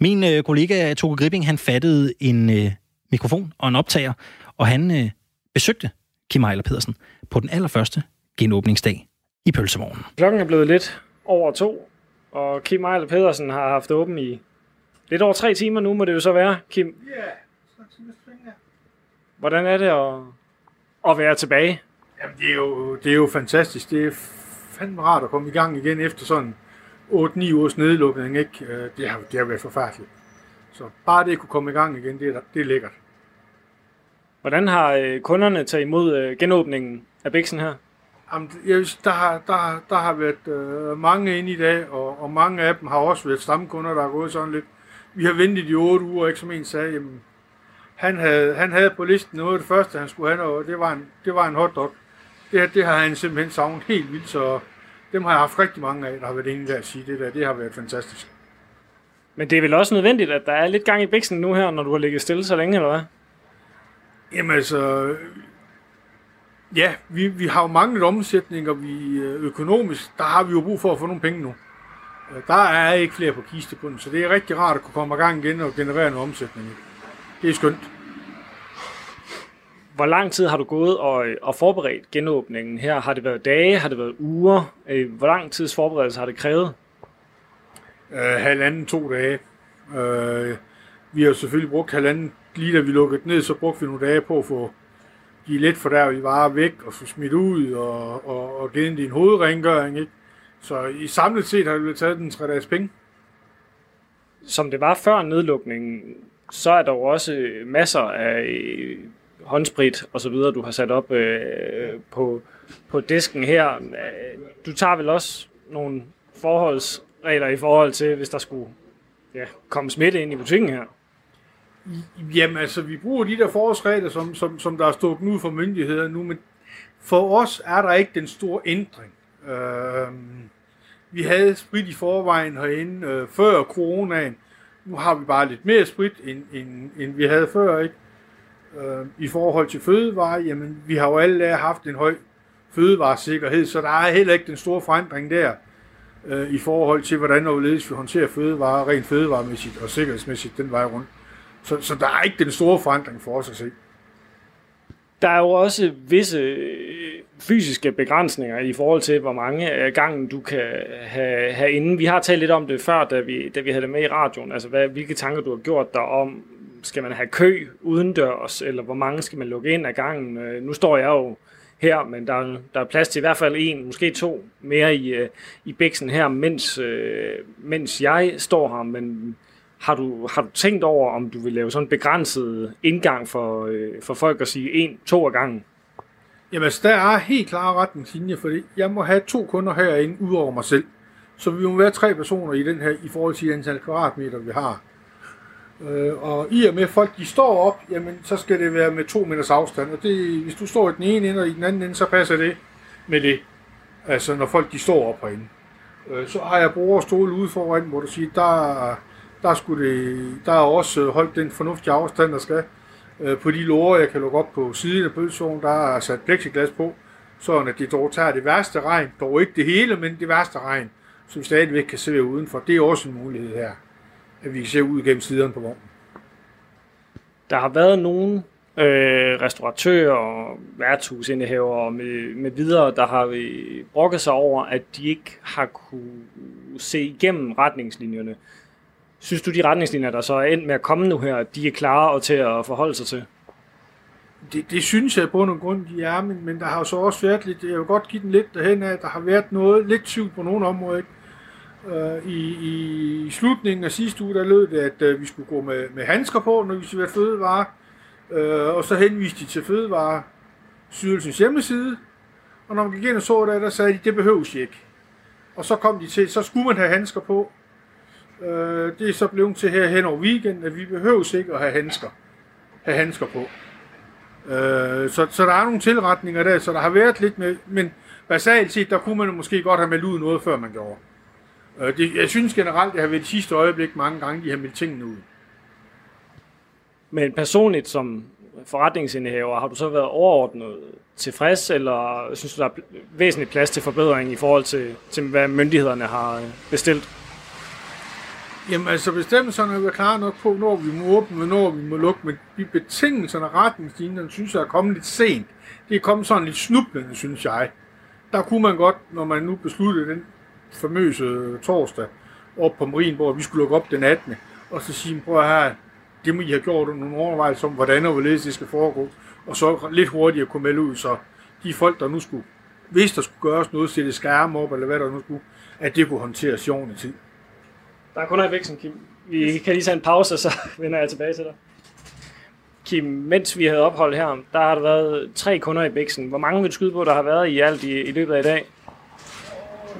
Min øh, kollega Toge Gripping, han fattede en øh, mikrofon og en optager, og han øh, besøgte Kim Ejler Pedersen på den allerførste genåbningsdag i pølsevognen. Klokken er blevet lidt over to, og Kim Ejler Pedersen har haft åben i Lidt over tre timer nu må det jo så være, Kim. Ja, yeah. Hvordan er det at, at være tilbage? Jamen, det er, jo, det er jo fantastisk. Det er fandme rart at komme i gang igen efter sådan 8-9 ugers nedlukning. Ikke? Øh, det, har, det har været forfærdeligt. Så bare det at kunne komme i gang igen, det er, det er lækkert. Hvordan har øh, kunderne taget imod øh, genåbningen af Bixen her? Jamen, jeg, der, har, der, der har været øh, mange inde i dag, og, og mange af dem har også været stamkunder, der har gået sådan lidt vi har ventet i otte uger, ikke som en sagde, jamen, han havde, han havde på listen noget af det første, han skulle have, og det var en, det var en hotdog. Det, det har han simpelthen savnet helt vildt, så dem har jeg haft rigtig mange af, der har været inde der at sige, det der, det har været fantastisk. Men det er vel også nødvendigt, at der er lidt gang i biksen nu her, når du har ligget stille så længe, eller hvad? Jamen altså, ja, vi, vi har jo manglet omsætning, og vi øh, økonomisk, der har vi jo brug for at få nogle penge nu. Øh, Der er ikke flere på kistebunden, så det er rigtig rart at kunne komme i gang igen og generere noget omsætning. Det er skønt. Hvor lang tid har du gået og, og forberedt genåbningen her? Har det været dage? Har det været uger? Øh, Hvor lang tids forberedelse har det krævet? øh, halvanden, to dage. Øh, vi har selvfølgelig brugt halvanden, lige da vi lukkede ned, så brugte vi nogle dage på at få give lidt for der, vi varer væk og få smidt ud og, og, og give en hovedrengøring. Ikke? Så i samlet set har det taget den tre dages penge. Som det var før nedlukningen, så er der jo også masser af håndsprit og så videre, du har sat op øh, på, på disken her. Du tager vel også nogle forholdsregler i forhold til, hvis der skulle ja, komme smitte ind i butikken her? Jamen altså, vi bruger de der forholdsregler, som, som, som der er stået ud for myndigheder nu, men for os er der ikke den store ændring. Øh, vi havde sprit i forvejen herinde øh, før coronaen. Nu har vi bare lidt mere sprit, end, end, end vi havde før, ikke? Øh, I forhold til fødevare, jamen vi har jo alle haft en høj fødevaresikkerhed, så der er heller ikke den store forandring der øh, i forhold til, hvordan og hvorledes vi håndterer fødevarer, rent fødevaremæssigt og sikkerhedsmæssigt den vej rundt. Så, så der er ikke den store forandring for os at se. Der er jo også visse øh, fysiske begrænsninger i forhold til, hvor mange af gangen du kan have, have inden. Vi har talt lidt om det før, da vi, da vi havde det med i radioen. Altså, hvad, hvilke tanker du har gjort dig om, skal man have kø udendørs, eller hvor mange skal man lukke ind ad gangen? Øh, Nu står jeg jo her, men der, er- der er plads til i hvert fald en, måske to mere i, øh, i bæksen her, mens, øh, mens jeg står her. Men har du, har du tænkt over, om du vil lave sådan en begrænset indgang for, øh, for folk at sige en, to ad gangen? Jamen, altså, der er helt klare retningslinjer, fordi jeg må have to kunder herinde, ud over mig selv. Så vi må være tre personer i den her, i forhold til antal kvadratmeter, vi har. Øh, og i og med folk, de står op, jamen, så skal det være med to meters afstand. Og det, hvis du står i den ene ende og i den anden ende, så passer det med det. Altså, når folk, de står op herinde. Øh, så har jeg bruger stole ude foran, hvor du siger, der, der, skulle det, der er også øh, holdt den fornuftige afstand, der skal. Øh, på de lårer, jeg kan lukke op på siden af pølsevognen, der er sat plexiglas på, sådan at det dog tager det værste regn, dog ikke det hele, men det værste regn, som stadigvæk kan se udenfor. Det er også en mulighed her, at vi kan se ud gennem siderne på vognen. Der har været nogle øh, restauratører og værtshusindehavere med, med videre, der har øh, brokket sig over, at de ikke har kunne se igennem retningslinjerne. Synes du, de retningslinjer, der så er endt med at komme nu her, de er klare og til at forholde sig til? Det, det synes jeg på nogle grund, de er, men, men der har jo så også været lidt, jeg vil godt give den lidt derhen af, der har været noget lidt tvivl på nogle områder. Ikke? Øh, i, I slutningen af sidste uge, der lød det, at øh, vi skulle gå med, med handsker på, når vi skulle være fødevare. Øh, og så henviste de til Fødevarestyrelsens hjemmeside. Og når man gik ind og så det, der sagde de, det behøves ikke. Og så kom de til, så skulle man have handsker på. Øh, det er så blevet til her hen over weekenden, at vi behøves ikke at have handsker, have handsker på. Øh, så, så der er nogle tilretninger der, så der har været lidt med, men basalt set, der kunne man måske godt have meldt ud noget, før man gjorde. Øh, det, jeg synes generelt, det har været det sidste øjeblik mange gange, de har meldt tingene ud. Men personligt som forretningsindehaver, har du så været overordnet tilfreds, eller synes du, der er væsentlig plads til forbedring i forhold til, til hvad myndighederne har øh, bestilt? Jamen altså, bestemmelserne er klar nok på, når vi må åbne, og når vi må lukke, men de betingelserne og retningslinjerne, synes jeg er kommet lidt sent. Det er kommet sådan lidt snublende, synes jeg. Der kunne man godt, når man nu besluttede den famøse torsdag op på Marienborg, vi skulle lukke op den 18. Og så sige, prøv at her, det må I have gjort nogle overvejelser om, hvordan og hvorledes det skal foregå. Og så lidt hurtigere kunne melde ud, så de folk, der nu skulle, hvis der skulle gøres noget, sætte skærme op, eller hvad der nu skulle, at det kunne håndteres i ordentlig tid. Der er kunder i væksten, Kim. Vi kan lige tage en pause, og så vender jeg tilbage til dig. Kim, mens vi havde ophold her, der har der været tre kunder i Bæksen. Hvor mange vil du skyde på, der har været i alt i, i løbet af i dag?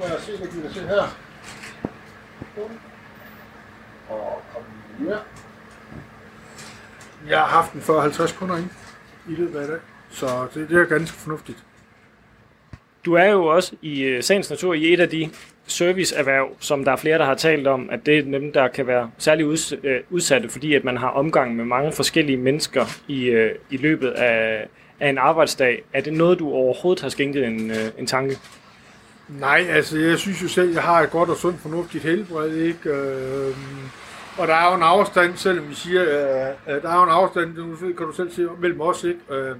Lad os se, hvad vi kan se her. Og kom her. Jeg har haft den for 50 kunder ind i løbet af dag, så det, det er ganske fornuftigt. du er jo også i øh, sagens natur i et af de serviceerhverv, som der er flere, der har talt om, at det er dem, der kan være særlig øh, udsatte, fordi at man har omgang med mange forskellige mennesker i, øh, i løbet af, af en arbejdsdag. Er det noget, du overhovedet har skænket en, en tanke? Nej, altså jeg synes jo selv, jeg har et godt og sundt fornuftigt helbred, ikke? Øh, og der er jo en afstand, selvom vi siger, øh, øh der er jo en afstand, kan du selv se, mellem os, ikke? Øh,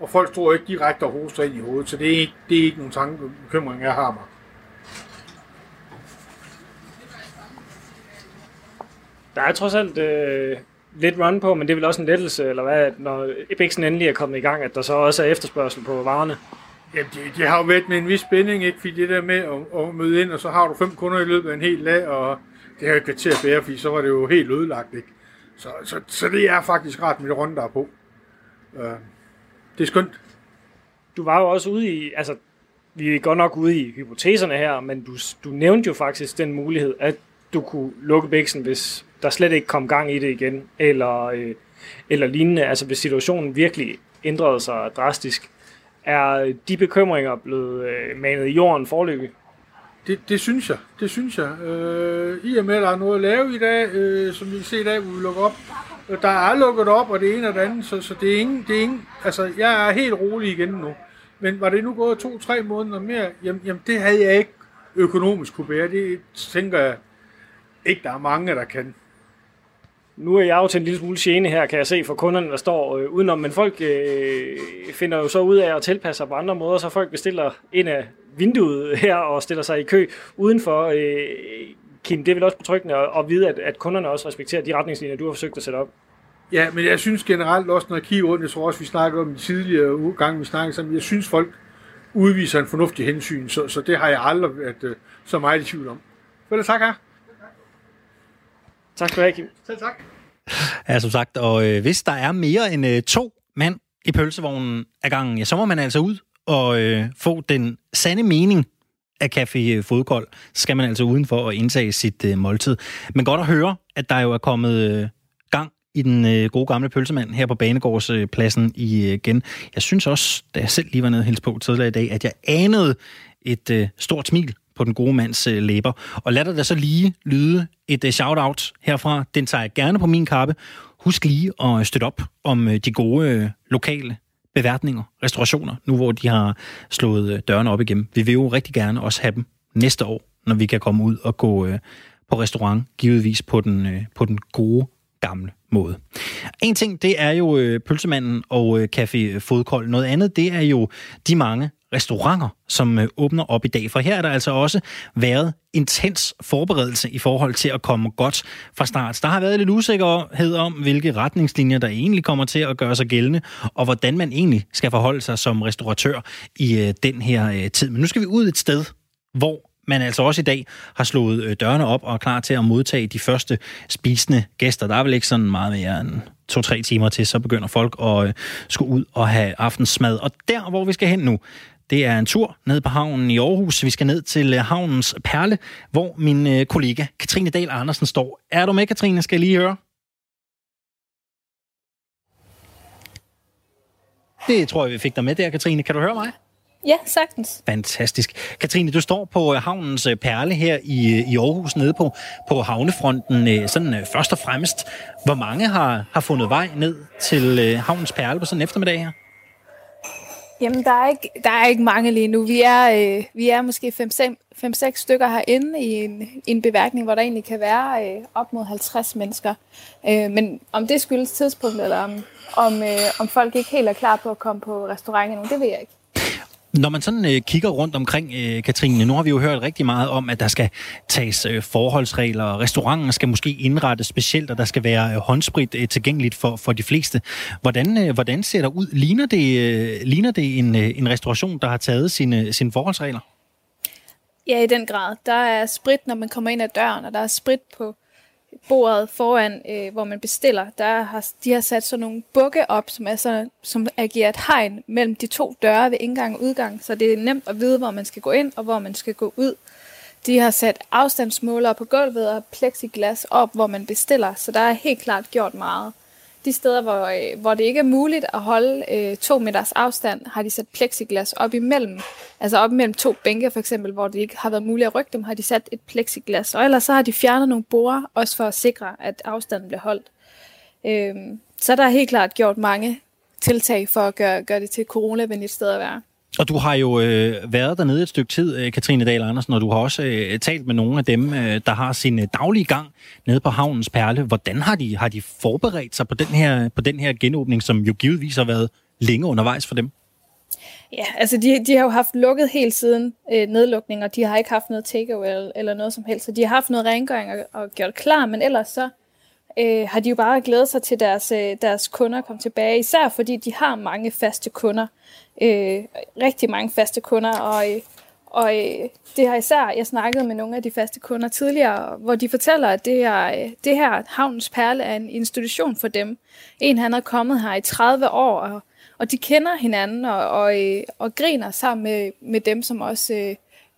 og folk tror ikke direkte og hoster ind i hovedet, så det er ikke, det er ikke nogen tanke, bekymring, jeg har mig. Der er trods alt øh, lidt run på, men det er vel også en lettelse, eller hvad, når Epixen endelig er kommet i gang, at der så også er efterspørgsel på varerne. Jamen, det, det har jo været med en vis spænding, ikke? Fordi det der med at, at møde ind, og så har du fem kunder i løbet af en hel dag, og det har jo ikke til at bære, fordi så var det jo helt ødelagt, ikke? Så, så, så det er faktisk ret med det runde, der er på. Uh, det er skønt. Du var jo også ude i, altså, vi er godt nok ude i hypoteserne her, men du, du nævnte jo faktisk den mulighed, at du kunne lukke bæksen, hvis der slet ikke kom gang i det igen, eller, øh, eller lignende, altså hvis situationen virkelig ændrede sig drastisk. Er de bekymringer blevet øh, manet i jorden forløbig? Det, det synes jeg. Det synes jeg. Øh, I og med, at der er noget at lave i dag, øh, som vi kan se i dag, hvor vi lukker op. Øh, der er lukket op, og det ene og det andet, så, så det, er ingen, det er ingen... Altså, jeg er helt rolig igen nu. Men var det nu gået to-tre måneder mere, jamen, jamen det havde jeg ikke økonomisk kunne bære. Det tænker jeg ikke, der er mange, der kan. Nu er jeg jo til en lille smule gene her, kan jeg se, for kunderne, der står øh, udenom, men folk øh, finder jo så ud af at tilpasse sig på andre måder, så folk bestiller ind af vinduet her og stiller sig i kø udenfor. Øh, Kim, det er vel også betryggende at, at vide, at, at kunderne også respekterer de retningslinjer, du har forsøgt at sætte op. Ja, men jeg synes generelt også, når jeg kigger rundt, jeg tror også, vi snakkede om det tidligere gang, vi snakkede sammen, jeg synes folk udviser en fornuftig hensyn, så, så det har jeg aldrig været øh, så meget i tvivl om. Vel, tak her. Tak skal du have, Kim. Selv tak. Ja, som sagt, og øh, hvis der er mere end øh, to mand i pølsevognen af gangen, ja, så må man altså ud og øh, få den sande mening af Café Fodkold, så skal man altså udenfor at indtage sit øh, måltid. Men godt at høre, at der jo er kommet øh, gang i den øh, gode gamle pølsemand her på Banegårdspladsen øh, igen. Jeg synes også, da jeg selv lige var nede og på tidligere i dag, at jeg anede et øh, stort smil på den gode mands øh, læber. Og lad der så lige lyde et øh, shout-out herfra. Den tager jeg gerne på min kappe. Husk lige at øh, støtte op om øh, de gode øh, lokale beværtninger, restaurationer, nu hvor de har slået øh, dørene op igennem. Vi vil jo rigtig gerne også have dem næste år, når vi kan komme ud og gå øh, på restaurant, givetvis på den, øh, på den gode gamle måde. En ting, det er jo øh, pølsemanden og øh, Café Fodkold. Noget andet, det er jo de mange restauranter, som øh, åbner op i dag. For her er der altså også været intens forberedelse i forhold til at komme godt fra start. Der har været lidt usikkerhed om, hvilke retningslinjer der egentlig kommer til at gøre sig gældende, og hvordan man egentlig skal forholde sig som restauratør i øh, den her øh, tid. Men nu skal vi ud et sted, hvor man altså også i dag har slået dørene op og er klar til at modtage de første spisende gæster. Der er vel ikke sådan meget mere end to-tre timer til, så begynder folk at skulle ud og have aftensmad. Og der, hvor vi skal hen nu, det er en tur ned på havnen i Aarhus. Vi skal ned til øh, havnens perle, hvor min øh, kollega Katrine Dahl Andersen står. Er du med, Katrine? Skal jeg lige høre? Det tror jeg, vi fik dig med der, Katrine. Kan du høre mig? Ja, sagtens. Fantastisk. Katrine, du står på øh, havnens perle her i, i Aarhus, nede på, på havnefronten. Sådan først og fremmest, hvor mange har, har fundet vej ned til havnens perle på sådan en eftermiddag her? Jamen, der er ikke, der er ikke mange lige nu. Vi er, øh, vi er måske 5-6 stykker herinde i en, i en beværkning, hvor der egentlig kan være øh, op mod 50 mennesker. Øh, men om det skyldes tidspunkt, eller om, om, øh, om folk ikke helt er klar på at komme på restaurant endnu, det ved jeg ikke. Når man sådan øh, kigger rundt omkring, øh, Katrine, nu har vi jo hørt rigtig meget om, at der skal tages øh, forholdsregler, og restauranten skal måske indrettes specielt, og der skal være øh, håndsprit øh, tilgængeligt for, for de fleste. Hvordan, øh, hvordan ser der ud? Ligner det, øh, ligner det en, øh, en restauration, der har taget sine, sine forholdsregler? Ja, i den grad. Der er sprit, når man kommer ind ad døren, og der er sprit på bordet foran, øh, hvor man bestiller, der har, de har sat sådan nogle bukke op, som, er så, som agerer et hegn mellem de to døre ved indgang og udgang, så det er nemt at vide, hvor man skal gå ind og hvor man skal gå ud. De har sat afstandsmålere på gulvet og plexiglas op, hvor man bestiller, så der er helt klart gjort meget de steder, hvor, øh, hvor det ikke er muligt at holde øh, to meters afstand, har de sat plexiglas op imellem. Altså op imellem to bænke for eksempel, hvor det ikke har været muligt at rykke dem, har de sat et plexiglas. Og ellers så har de fjernet nogle borer, også for at sikre, at afstanden bliver holdt. Øh, så der er helt klart gjort mange tiltag for at gøre, gøre det til et coronavenligt sted at være. Og du har jo øh, været dernede et stykke tid, øh, Katrine Dahl Andersen, og du har også øh, talt med nogle af dem, øh, der har sin øh, daglige gang nede på Havnens Perle. Hvordan har de, har de forberedt sig på den, her, på den her genåbning, som jo givetvis har været længe undervejs for dem? Ja, altså de, de har jo haft lukket helt siden øh, nedlukning, og de har ikke haft noget takeaway eller, eller noget som helst. Så de har haft noget rengøring og, og gjort klar, men ellers så øh, har de jo bare glædet sig til deres, øh, deres kunder komme tilbage, især fordi de har mange faste kunder. Øh, rigtig mange faste kunder, og, øh, og øh, det har især, jeg snakket med nogle af de faste kunder tidligere, hvor de fortæller, at det her, øh, det her Havnens Perle er en institution for dem. En han er kommet her i 30 år, og, og de kender hinanden og, og, øh, og griner sammen med, med dem, som også øh,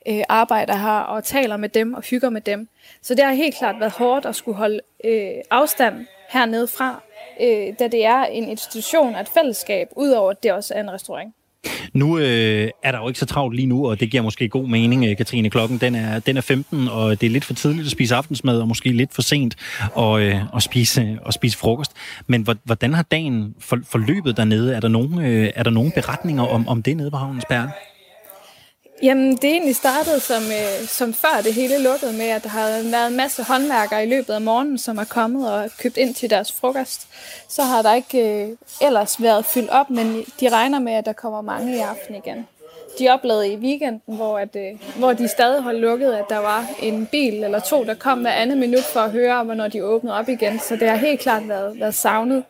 øh, arbejder her og taler med dem og hygger med dem. Så det har helt klart været hårdt at skulle holde øh, afstand hernede fra, øh, da det er en institution et fællesskab, udover at det også er en restaurant. Nu øh, er der jo ikke så travlt lige nu, og det giver måske god mening, øh, Katrine. Klokken den er, den er 15, og det er lidt for tidligt at spise aftensmad, og måske lidt for sent at, øh, at, spise, at spise frokost. Men hvordan har dagen forløbet dernede? Er der nogen, øh, er der nogen beretninger om, om det nede på Havnens Perle? Jamen, det egentlig startede som, øh, som før det hele lukkede med, at der havde været en masse håndværkere i løbet af morgenen, som er kommet og købt ind til deres frokost. Så har der ikke øh, ellers været fyldt op, men de regner med, at der kommer mange i aften igen. De oplevede i weekenden, hvor, at, øh, hvor de stadig holdt lukket, at der var en bil eller to, der kom hver andet minut for at høre, hvornår de åbnede op igen. Så det har helt klart været, været savnet,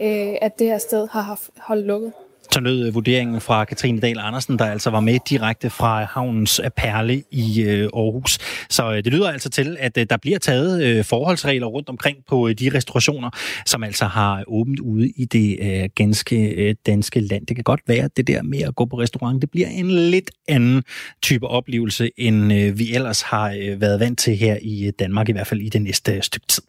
øh, at det her sted har haft holdt lukket. Så lød øh, vurderingen fra Katrine Dahl Andersen, der altså var med direkte fra havnens øh, perle i øh, Aarhus. Så det lyder altså til, at der bliver taget forholdsregler rundt omkring på de restaurationer, som altså har åbent ude i det ganske danske land. Det kan godt være, at det der med at gå på restaurant, det bliver en lidt anden type oplevelse, end vi ellers har været vant til her i Danmark, i hvert fald i det næste stykke tid.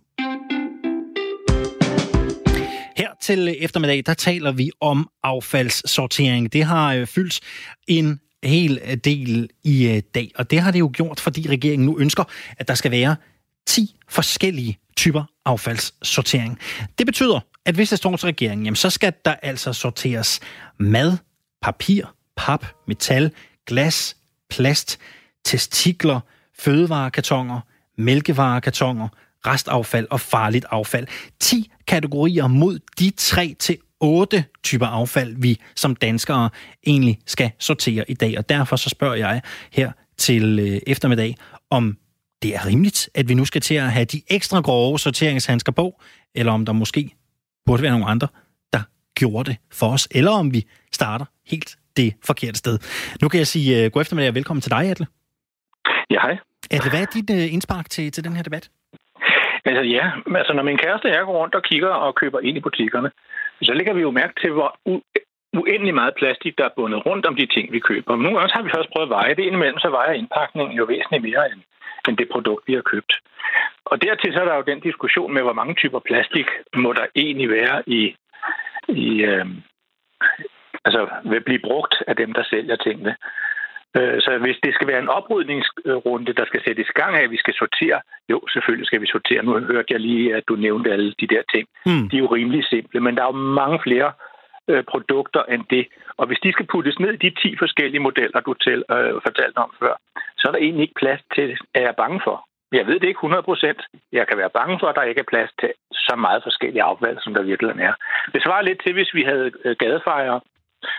Til eftermiddag, der taler vi om affaldssortering. Det har øh, fyldt en hel øh, del i øh, dag, og det har det jo gjort, fordi regeringen nu ønsker, at der skal være 10 forskellige typer affaldssortering. Det betyder, at hvis det står til regeringen, jamen, så skal der altså sorteres mad, papir, pap, metal, glas, plast, testikler, fødevarekartoner, mælkevarekartoner, restaffald og farligt affald. 10 kategorier mod de 3 til 8 typer affald, vi som danskere egentlig skal sortere i dag. Og derfor så spørger jeg her til øh, eftermiddag, om det er rimeligt, at vi nu skal til at have de ekstra grove sorteringshandsker på, eller om der måske burde være nogle andre, der gjorde det for os, eller om vi starter helt det forkerte sted. Nu kan jeg sige uh, god eftermiddag og velkommen til dig, Atle. Ja, hej. Atle, hvad er dit uh, indspark til, til den her debat? Altså ja, altså når min kæreste og går rundt og kigger og køber ind i butikkerne, så lægger vi jo mærke til, hvor u- uendelig meget plastik, der er bundet rundt om de ting, vi køber. Men nogle gange har vi også prøvet at veje det. Indimellem så vejer indpakningen jo væsentligt mere end, end det produkt, vi har købt. Og dertil så er der jo den diskussion med, hvor mange typer plastik må der egentlig være i, i øh, altså vil blive brugt af dem, der sælger tingene. Øh, så hvis det skal være en oprydningsrunde, der skal sættes i gang af, at vi skal sortere, jo, selvfølgelig skal vi sortere. Nu hørte jeg lige, at du nævnte alle de der ting. Mm. De er jo rimelig simple, men der er jo mange flere øh, produkter end det. Og hvis de skal puttes ned i de 10 forskellige modeller, du til, øh, fortalte om før, så er der egentlig ikke plads til, er jeg bange for. Jeg ved det ikke 100 procent. Jeg kan være bange for, at der ikke er plads til så meget forskellige affald, som der virkelig er. Det svarer lidt til, hvis vi havde øh, gadefejre,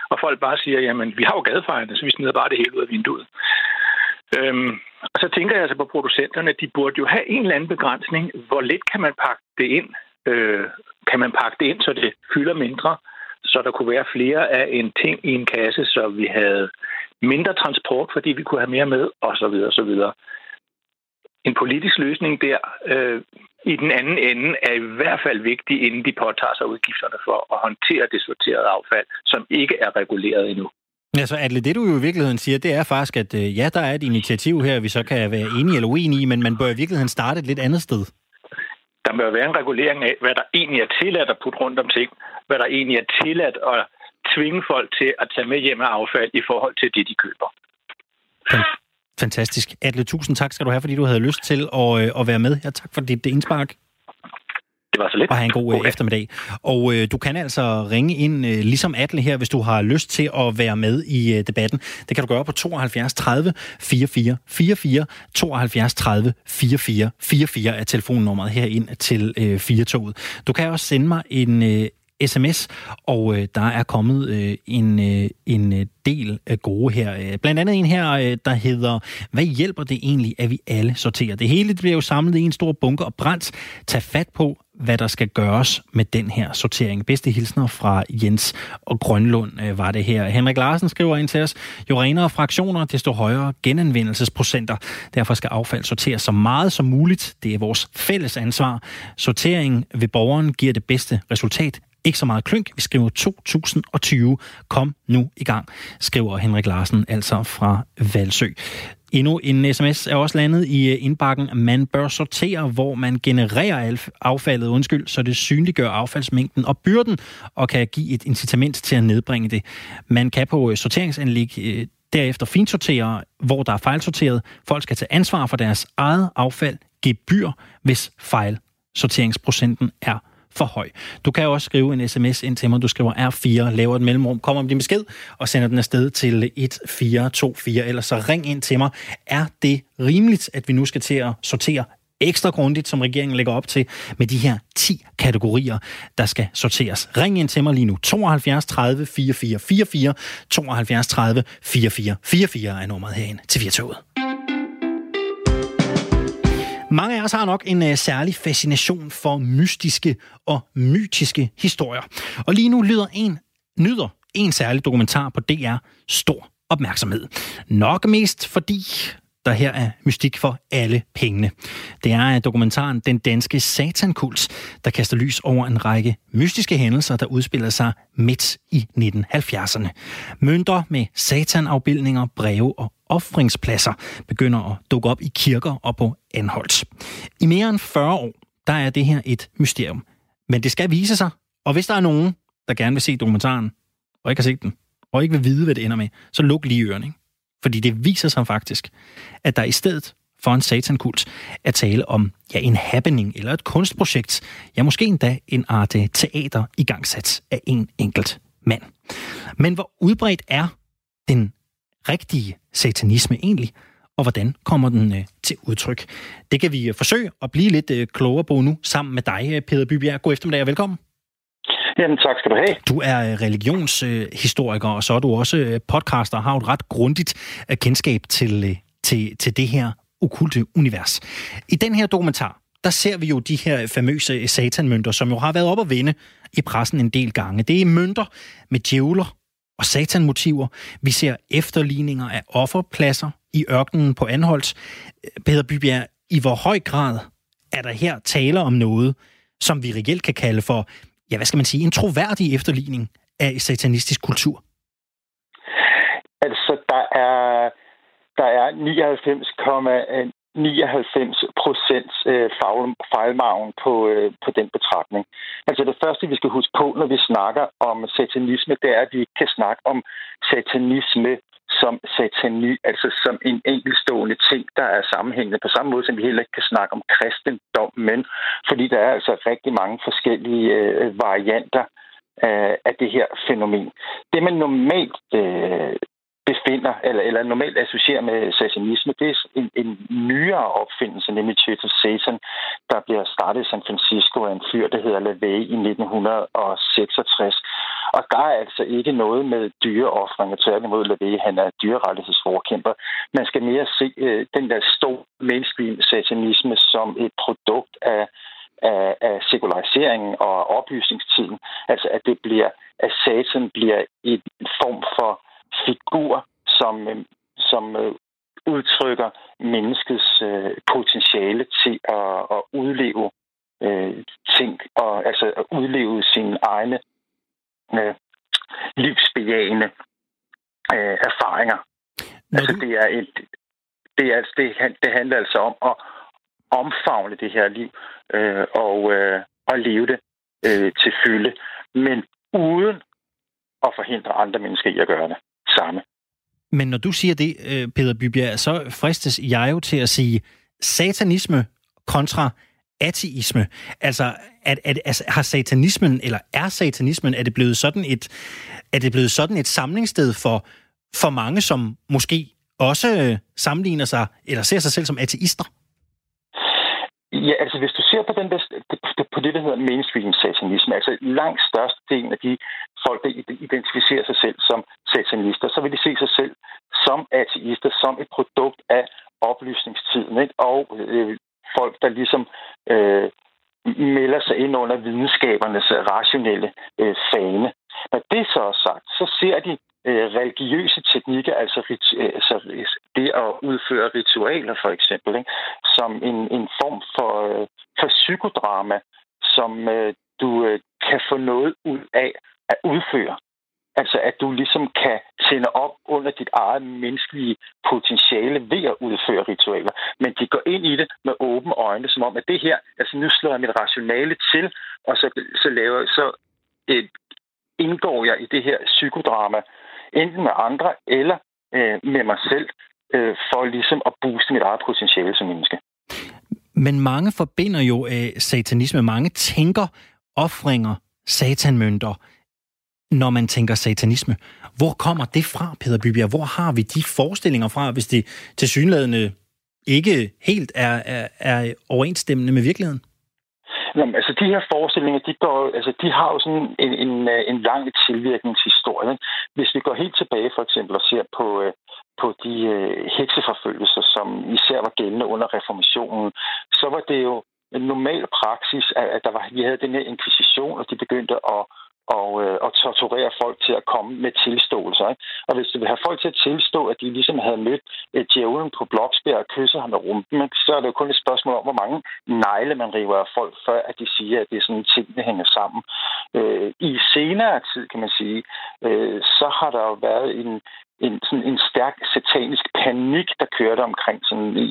og folk bare siger, jamen, vi har jo gadefejlene, så vi smider bare det hele ud af vinduet. Øhm, og så tænker jeg altså på producenterne, de burde jo have en eller anden begrænsning. Hvor lidt kan man pakke det ind? Øh, kan man pakke det ind, så det fylder mindre? Så der kunne være flere af en ting i en kasse, så vi havde mindre transport, fordi vi kunne have mere med, og så videre, og så videre. En politisk løsning der øh, i den anden ende er i hvert fald vigtig, inden de påtager sig udgifterne for at håndtere det sorterede affald, som ikke er reguleret endnu. Altså, Adle, det du jo i virkeligheden siger, det er faktisk, at øh, ja, der er et initiativ her, vi så kan være enige eller uenige i, men man bør i virkeligheden starte et lidt andet sted. Der må være en regulering af, hvad der egentlig er tilladt at putte rundt om ting, hvad der egentlig er tilladt at tvinge folk til at tage med hjem af affald i forhold til det, de køber. Fantastisk. Atle, tusind tak skal du have, fordi du havde lyst til at, øh, at være med her. Tak for dit indspark. Det var så lidt. Og have en god, øh, eftermiddag. Og øh, du kan altså ringe ind, øh, ligesom Atle her, hvis du har lyst til at være med i øh, debatten. Det kan du gøre på 72 30 44 44. 72 30 44 44 er telefonnummeret herind til øh, 4 Du kan også sende mig en øh, sms, og øh, der er kommet øh, en, øh, en øh, del af gode her. Øh, blandt andet en her, øh, der hedder, hvad hjælper det egentlig, at vi alle sorterer? Det hele det bliver jo samlet i en stor bunke og brændt. Tag fat på, hvad der skal gøres med den her sortering. Bedste hilsner fra Jens og Grønlund øh, var det her. Henrik Larsen skriver ind til os, jo renere fraktioner, desto højere genanvendelsesprocenter. Derfor skal affald sorteres så meget som muligt. Det er vores fælles ansvar. Sortering ved borgeren giver det bedste resultat. Ikke så meget klynk. Vi skriver 2020. Kom nu i gang, skriver Henrik Larsen, altså fra Valsø. Endnu en sms er også landet i øh, indbakken. Man bør sortere, hvor man genererer affaldet, undskyld, så det synliggør affaldsmængden og byrden, og kan give et incitament til at nedbringe det. Man kan på øh, sorteringsanlæg øh, derefter finsortere, hvor der er fejlsorteret. Folk skal tage ansvar for deres eget affald, gebyr, hvis fejlsorteringsprocenten er for høj. Du kan også skrive en sms ind til mig. Du skriver R4, laver et mellemrum, kommer om din besked og sender den afsted til 1424. Eller så ring ind til mig. Er det rimeligt, at vi nu skal til at sortere ekstra grundigt, som regeringen lægger op til, med de her 10 kategorier, der skal sorteres. Ring ind til mig lige nu. 72 30 44 44. 72 30 44 44 er nummeret herinde til Virtuet. Mange af os har nok en uh, særlig fascination for mystiske og mytiske historier. Og lige nu lyder en, nyder en særlig dokumentar på DR stor opmærksomhed. Nok mest fordi der her er mystik for alle pengene. Det er øh, dokumentaren Den Danske Satankult, der kaster lys over en række mystiske hændelser, der udspiller sig midt i 1970'erne. Mønter med satanafbildninger, breve og offringspladser begynder at dukke op i kirker og på Anholdt. I mere end 40 år, der er det her et mysterium. Men det skal vise sig, og hvis der er nogen, der gerne vil se dokumentaren, og ikke har set den, og ikke vil vide, hvad det ender med, så luk lige ørerne. Ikke? Fordi det viser sig faktisk, at der i stedet for en satankult at tale om ja, en happening eller et kunstprojekt, ja måske endda en art teater igangsat af en enkelt mand. Men hvor udbredt er den rigtige satanisme egentlig, og hvordan kommer den øh, til udtryk? Det kan vi øh, forsøge at blive lidt øh, klogere på nu, sammen med dig, øh, Peter Bybjerg. God eftermiddag og velkommen. Jamen, tak skal du have. Du er øh, religionshistoriker, og så er du også øh, podcaster og har et ret grundigt kendskab til, til, til det her okulte univers. I den her dokumentar, der ser vi jo de her famøse satanmønter, som jo har været op at vende i pressen en del gange. Det er mønter med djævler og satanmotiver. Vi ser efterligninger af offerpladser i ørkenen på Anholdt. Peter Bybjerg, i hvor høj grad er der her tale om noget, som vi reelt kan kalde for ja, hvad skal man sige, en troværdig efterligning af satanistisk kultur? Altså, der er, der er 99 øh, procent fejlmagen på, øh, på den betragtning. Altså det første, vi skal huske på, når vi snakker om satanisme, det er, at vi ikke kan snakke om satanisme som satani, altså som en enkeltstående ting, der er sammenhængende, på samme måde som vi heller ikke kan snakke om kristendom, men fordi der er altså rigtig mange forskellige øh, varianter af, af det her fænomen. Det, man normalt øh, befinder, eller, eller normalt associerer med satanisme, det er en, en nyere opfindelse, nemlig Church of Satan, der bliver startet i San Francisco af en fyr, der hedder LaVey i 1966. Og der er altså ikke noget med dyreoffringer. Tværtimod LaVey, han er dyrerettighedsforkæmper. Man skal mere se øh, den der store mainstream satanisme som et produkt af af, af sekulariseringen og oplysningstiden. Altså at det bliver, at satan bliver en form for figur, som, øh, som øh, udtrykker menneskets øh, potentiale til at, at udleve øh, ting, og altså at udleve sine egne øh, livsbejagende øh, erfaringer. Når altså det er et, det, er, altså, det, det handler altså om at omfavne det her liv øh, og, øh, og leve det øh, til fylde, men uden at forhindre andre mennesker i at gøre det samme. Men når du siger det, øh, Peter Bybjerg, så fristes jeg jo til at sige satanisme kontra ateisme. Altså, at, at, altså, har satanismen, eller er satanismen, er det blevet sådan et, er det blevet sådan et samlingssted for, for mange, som måske også øh, sammenligner sig, eller ser sig selv som ateister? Ja, altså hvis du ser på, den der, på det, der hedder mainstream satanisme, altså langt størstedelen af de folk, der identificerer sig selv som satanister, så vil de se sig selv som ateister, som et produkt af oplysningstiden, ikke? og øh, folk, der ligesom øh, melder sig ind under videnskabernes rationelle øh, fane. Når det så er sagt, så ser de øh, religiøse teknikker, altså, øh, altså øh, det at udføre ritualer for eksempel, ikke? som en, en form for, øh, for psykodrama, som øh, du øh, kan få noget ud af at udføre. Altså at du ligesom kan tænde op under dit eget menneskelige potentiale ved at udføre ritualer. Men de går ind i det med åbne øjne, som om at det her, altså nu slår jeg mit rationale til, og så, så laver så øh, indgår jeg i det her psykodrama, enten med andre eller øh, med mig selv, øh, for ligesom at booste mit eget potentiale som menneske. Men mange forbinder jo øh, satanisme. Mange tænker offringer, satanmønter, når man tænker satanisme. Hvor kommer det fra, Peter Bybjerg? Hvor har vi de forestillinger fra, hvis det til synlædende ikke helt er, er, er overensstemmende med virkeligheden? Jamen, altså de her forestillinger, de, går, altså, de har jo sådan en, en, øh, en lang tilvirkningshistorie. Ikke? Hvis vi går helt tilbage for eksempel og ser på, øh, på de øh, hekseforfølgelser, som især var gældende under reformationen, så var det jo en normal praksis, at, at der var, vi havde den her inkvisition, og de begyndte at og, øh, og torturere folk til at komme med tilståelser. Ikke? Og hvis du vil have folk til at tilstå, at de ligesom havde mødt øh, djævlen på Bloksbjerg og kysset ham med rumpen, så er det jo kun et spørgsmål om, hvor mange negle man river af folk, før at de siger, at det er sådan ting, der hænger sammen. Øh, I senere tid, kan man sige, øh, så har der jo været en, en, sådan en stærk satanisk panik, der kørte omkring sådan i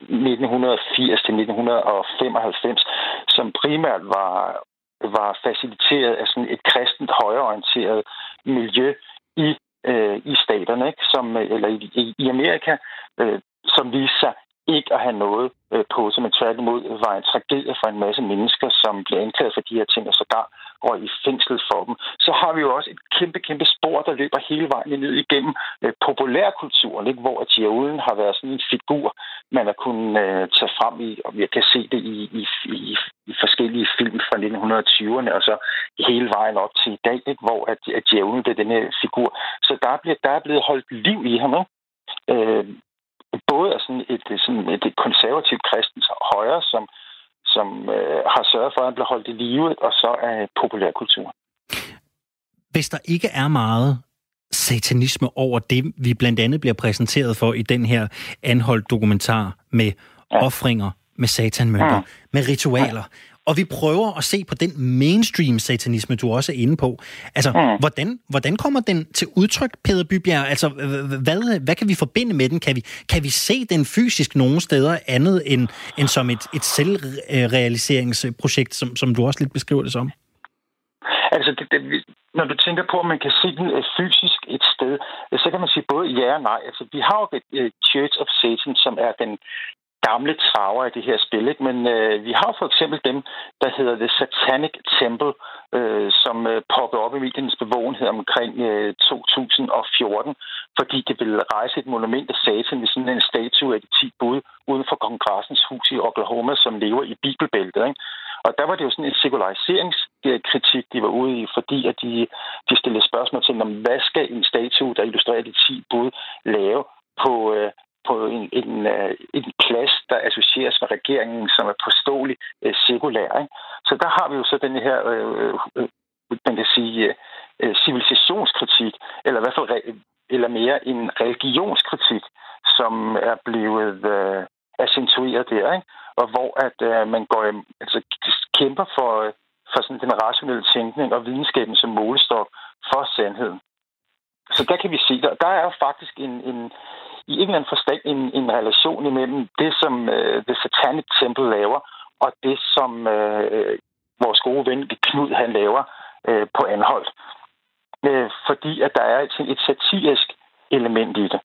1980 til 1995, som primært var var faciliteret af sådan et kristent højreorienteret miljø i øh, i staterne, ikke? Som, øh, eller i, i Amerika, øh, som viste sig ikke at have noget øh, på sig, tværtimod var en tragedie for en masse mennesker, som blev anklaget for de her ting, og sågar røg i fængsel for dem. Så har vi jo også et kæmpe, kæmpe spor, der løber hele vejen ned igennem øh, populærkulturen, ikke? hvor djævlen har været sådan en figur, man har kunnet øh, tage frem i, og vi kan se det i, i, i, i forskellige film fra 1920'erne, og så hele vejen op til i dag, ikke? hvor at, at djævlen det er den her figur. Så der er, blevet, der er blevet holdt liv i ham, ikke? Øh, både af sådan et, sådan et konservativt kristens højre, som, som øh, har sørget for, at han bliver holdt i live, og så af populærkultur. Hvis der ikke er meget satanisme over det, vi blandt andet bliver præsenteret for i den her anholdt dokumentar med ja. offringer, med satanmønter, ja. med ritualer. Og vi prøver at se på den mainstream satanisme, du også er inde på. Altså, mm. hvordan, hvordan kommer den til udtryk, Peder Bybjerg? Altså, hvad, hvad kan vi forbinde med den? Kan vi, kan vi se den fysisk nogle steder andet end, end som et, et selvrealiseringsprojekt, som, som du også lidt beskriver det som? Altså, det, det, når du tænker på, at man kan se den øh, fysisk et sted, så kan man sige både ja og nej. Altså, vi har jo et uh, Church of Satan, som er den gamle traver i det her spil. Ikke? Men øh, vi har for eksempel dem, der hedder The Satanic Temple, øh, som øh, poppede op i mediernes bevågenhed omkring øh, 2014, fordi det ville rejse et monument af Satan ved sådan en statue af de 10 bud uden for kongressens hus i Oklahoma, som lever i bibelbæltet. Ikke? Og der var det jo sådan en sekulariseringskritik, de var ude i, fordi at de, de stillede spørgsmål til, om hvad skal en statue, der illustrerer de 10 bud, lave på, øh, på en, en, øh, en plads, der associeres med regeringen, som er påståelig øh, sekulær. Ikke? Så der har vi jo så den her, øh, øh, man kan sige, øh, civilisationskritik, eller i hvert fald re- eller mere en religionskritik, som er blevet øh, accentueret der, ikke? og hvor at øh, man går altså, kæmper for, øh, for sådan den rationelle tænkning og videnskaben som målestok for sandheden. Så der kan vi se, der, der er jo faktisk en, en, i en eller anden forstand en, en relation imellem det, som øh, The Satanic Temple laver, og det, som øh, vores gode ven Knud han laver øh, på anhold. Øh, fordi at der er et, et satirisk element i det.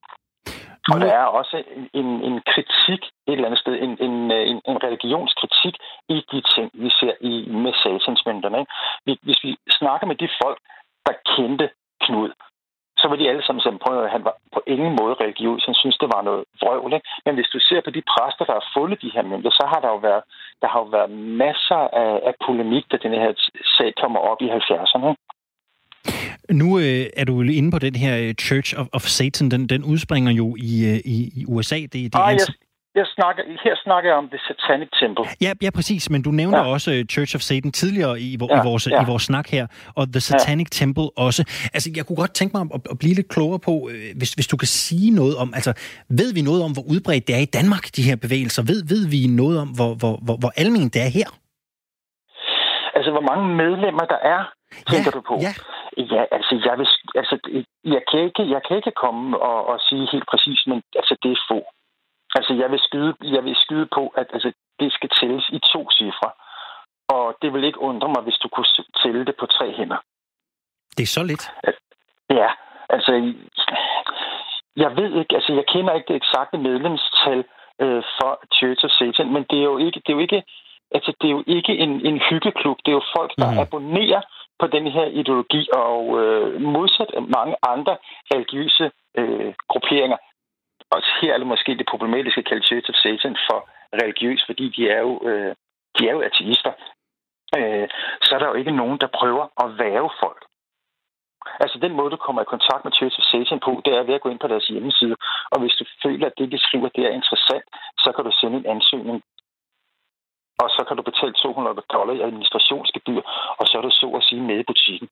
Og der er også en, en kritik et eller andet sted, en, en, øh, en, en religionskritik i de ting, vi ser i, med satansmynderne. Hvis vi snakker med de folk, der kendte Knud, så var de alle sammen sådan, prøv at han var på ingen måde religiøs. Han synes, det var noget vrøvl. Ikke? Men hvis du ser på de præster, der har fundet de her mønter, så har der jo været, der har jo været masser af, af polemik, da den her sag kommer op i 70'erne. Nu øh, er du inde på den her øh, Church of, of Satan. Den, den udspringer jo i, øh, i, i USA. Det, det ah, yes. Jeg snakker, her snakker jeg om The Satanic Temple. Ja, ja præcis, men du nævner ja. også øh, Church of Satan tidligere i, ja, i, vores, ja. i vores snak her, og The Satanic ja. Temple også. Altså, jeg kunne godt tænke mig at, at blive lidt klogere på, hvis, hvis du kan sige noget om, altså, ved vi noget om, hvor udbredt det er i Danmark, de her bevægelser? Ved, ved vi noget om, hvor, hvor, hvor, hvor almen det er her? Altså, hvor mange medlemmer der er, tænker ja, du på? Ja. Ja, altså, jeg, vil, altså jeg, kan ikke, jeg kan ikke komme og, og sige helt præcis, men altså, det er få. Altså, jeg vil skyde, jeg vil skyde på, at altså, det skal tælles i to cifre. Og det vil ikke undre mig, hvis du kunne tælle det på tre hænder. Det er så lidt. Ja, altså, jeg ved ikke, altså, jeg kender ikke det eksakte medlemstal øh, for Church of Satan, men det er jo ikke, det er jo ikke, altså, det er jo ikke en, en hyggeklub. Det er jo folk, der mm. abonnerer på den her ideologi, og øh, modsat mange andre religiøse øh, grupperinger, og her er det måske det problematiske at kalde Church of Satan for religiøs, fordi de er jo, øh, de er jo ateister. Øh, så er der jo ikke nogen, der prøver at væve folk. Altså den måde, du kommer i kontakt med Church of Satan på, det er ved at gå ind på deres hjemmeside. Og hvis du føler, at det, de skriver, det er interessant, så kan du sende en ansøgning og så kan du betale 200 dollar i administrationsgebyr, og så er du så at sige med i butikken.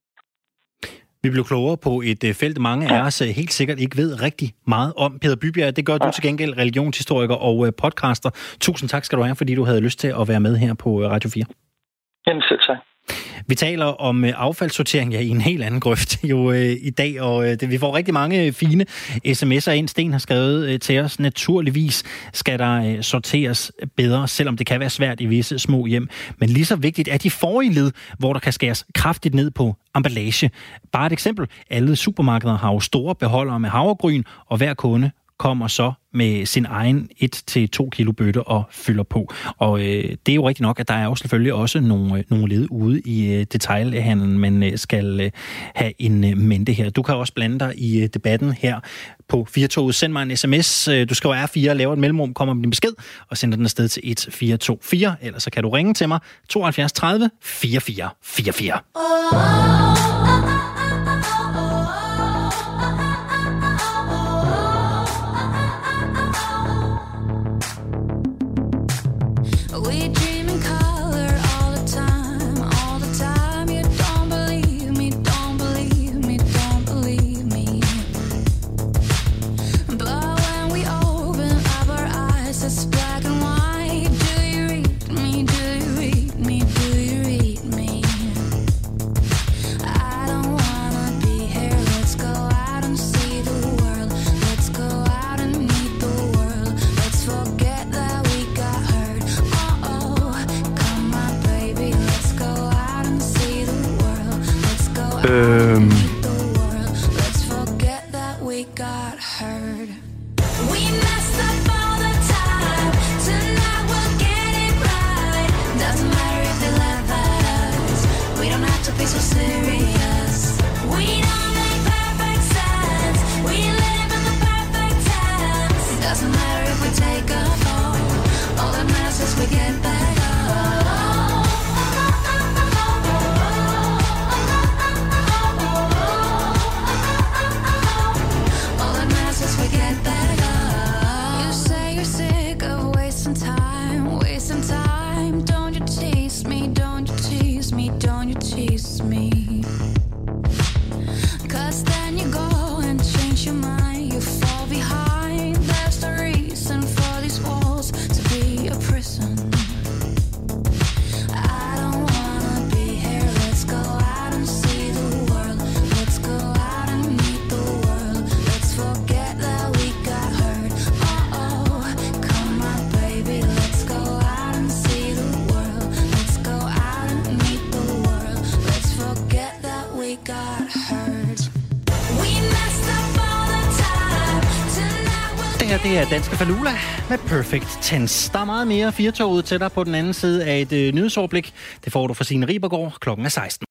Vi blev klogere på et øh, felt, mange af os øh, helt sikkert ikke ved rigtig meget om. Peter Bybjerg, det gør du til gengæld, religionshistoriker og øh, podcaster. Tusind tak skal du have, fordi du havde lyst til at være med her på Radio 4. Jamen selv tak. Vi taler om øh, affaldssortering ja, i en helt anden grøft jo øh, i dag, og øh, vi får rigtig mange øh, fine sms'er ind. Sten har skrevet øh, til os, naturligvis skal der øh, sorteres bedre, selvom det kan være svært i visse små hjem. Men lige så vigtigt er de forrige led, hvor der kan skæres kraftigt ned på emballage. Bare et eksempel. Alle supermarkeder har jo store beholdere med havregryn, og hver kunde kommer så med sin egen 1-2 kilo bøtte og fylder på. Og øh, det er jo rigtigt nok, at der er jo selvfølgelig også nogle, øh, nogle led ude i øh, detaljhandlen, man øh, skal øh, have en øh, mente her. Du kan også blande dig i øh, debatten her på 4 Send mig en sms. Øh, du skriver R4, laver et mellemrum, kommer med din besked og sender den afsted til 1424. Ellers så kan du ringe til mig 72 30 44 44. Øhm. Danske Falula med Perfect Tense. Der er meget mere firtoget tættere på den anden side af et øh, nyhedsoverblik. Det får du fra Signe Ribergaard klokken er 16.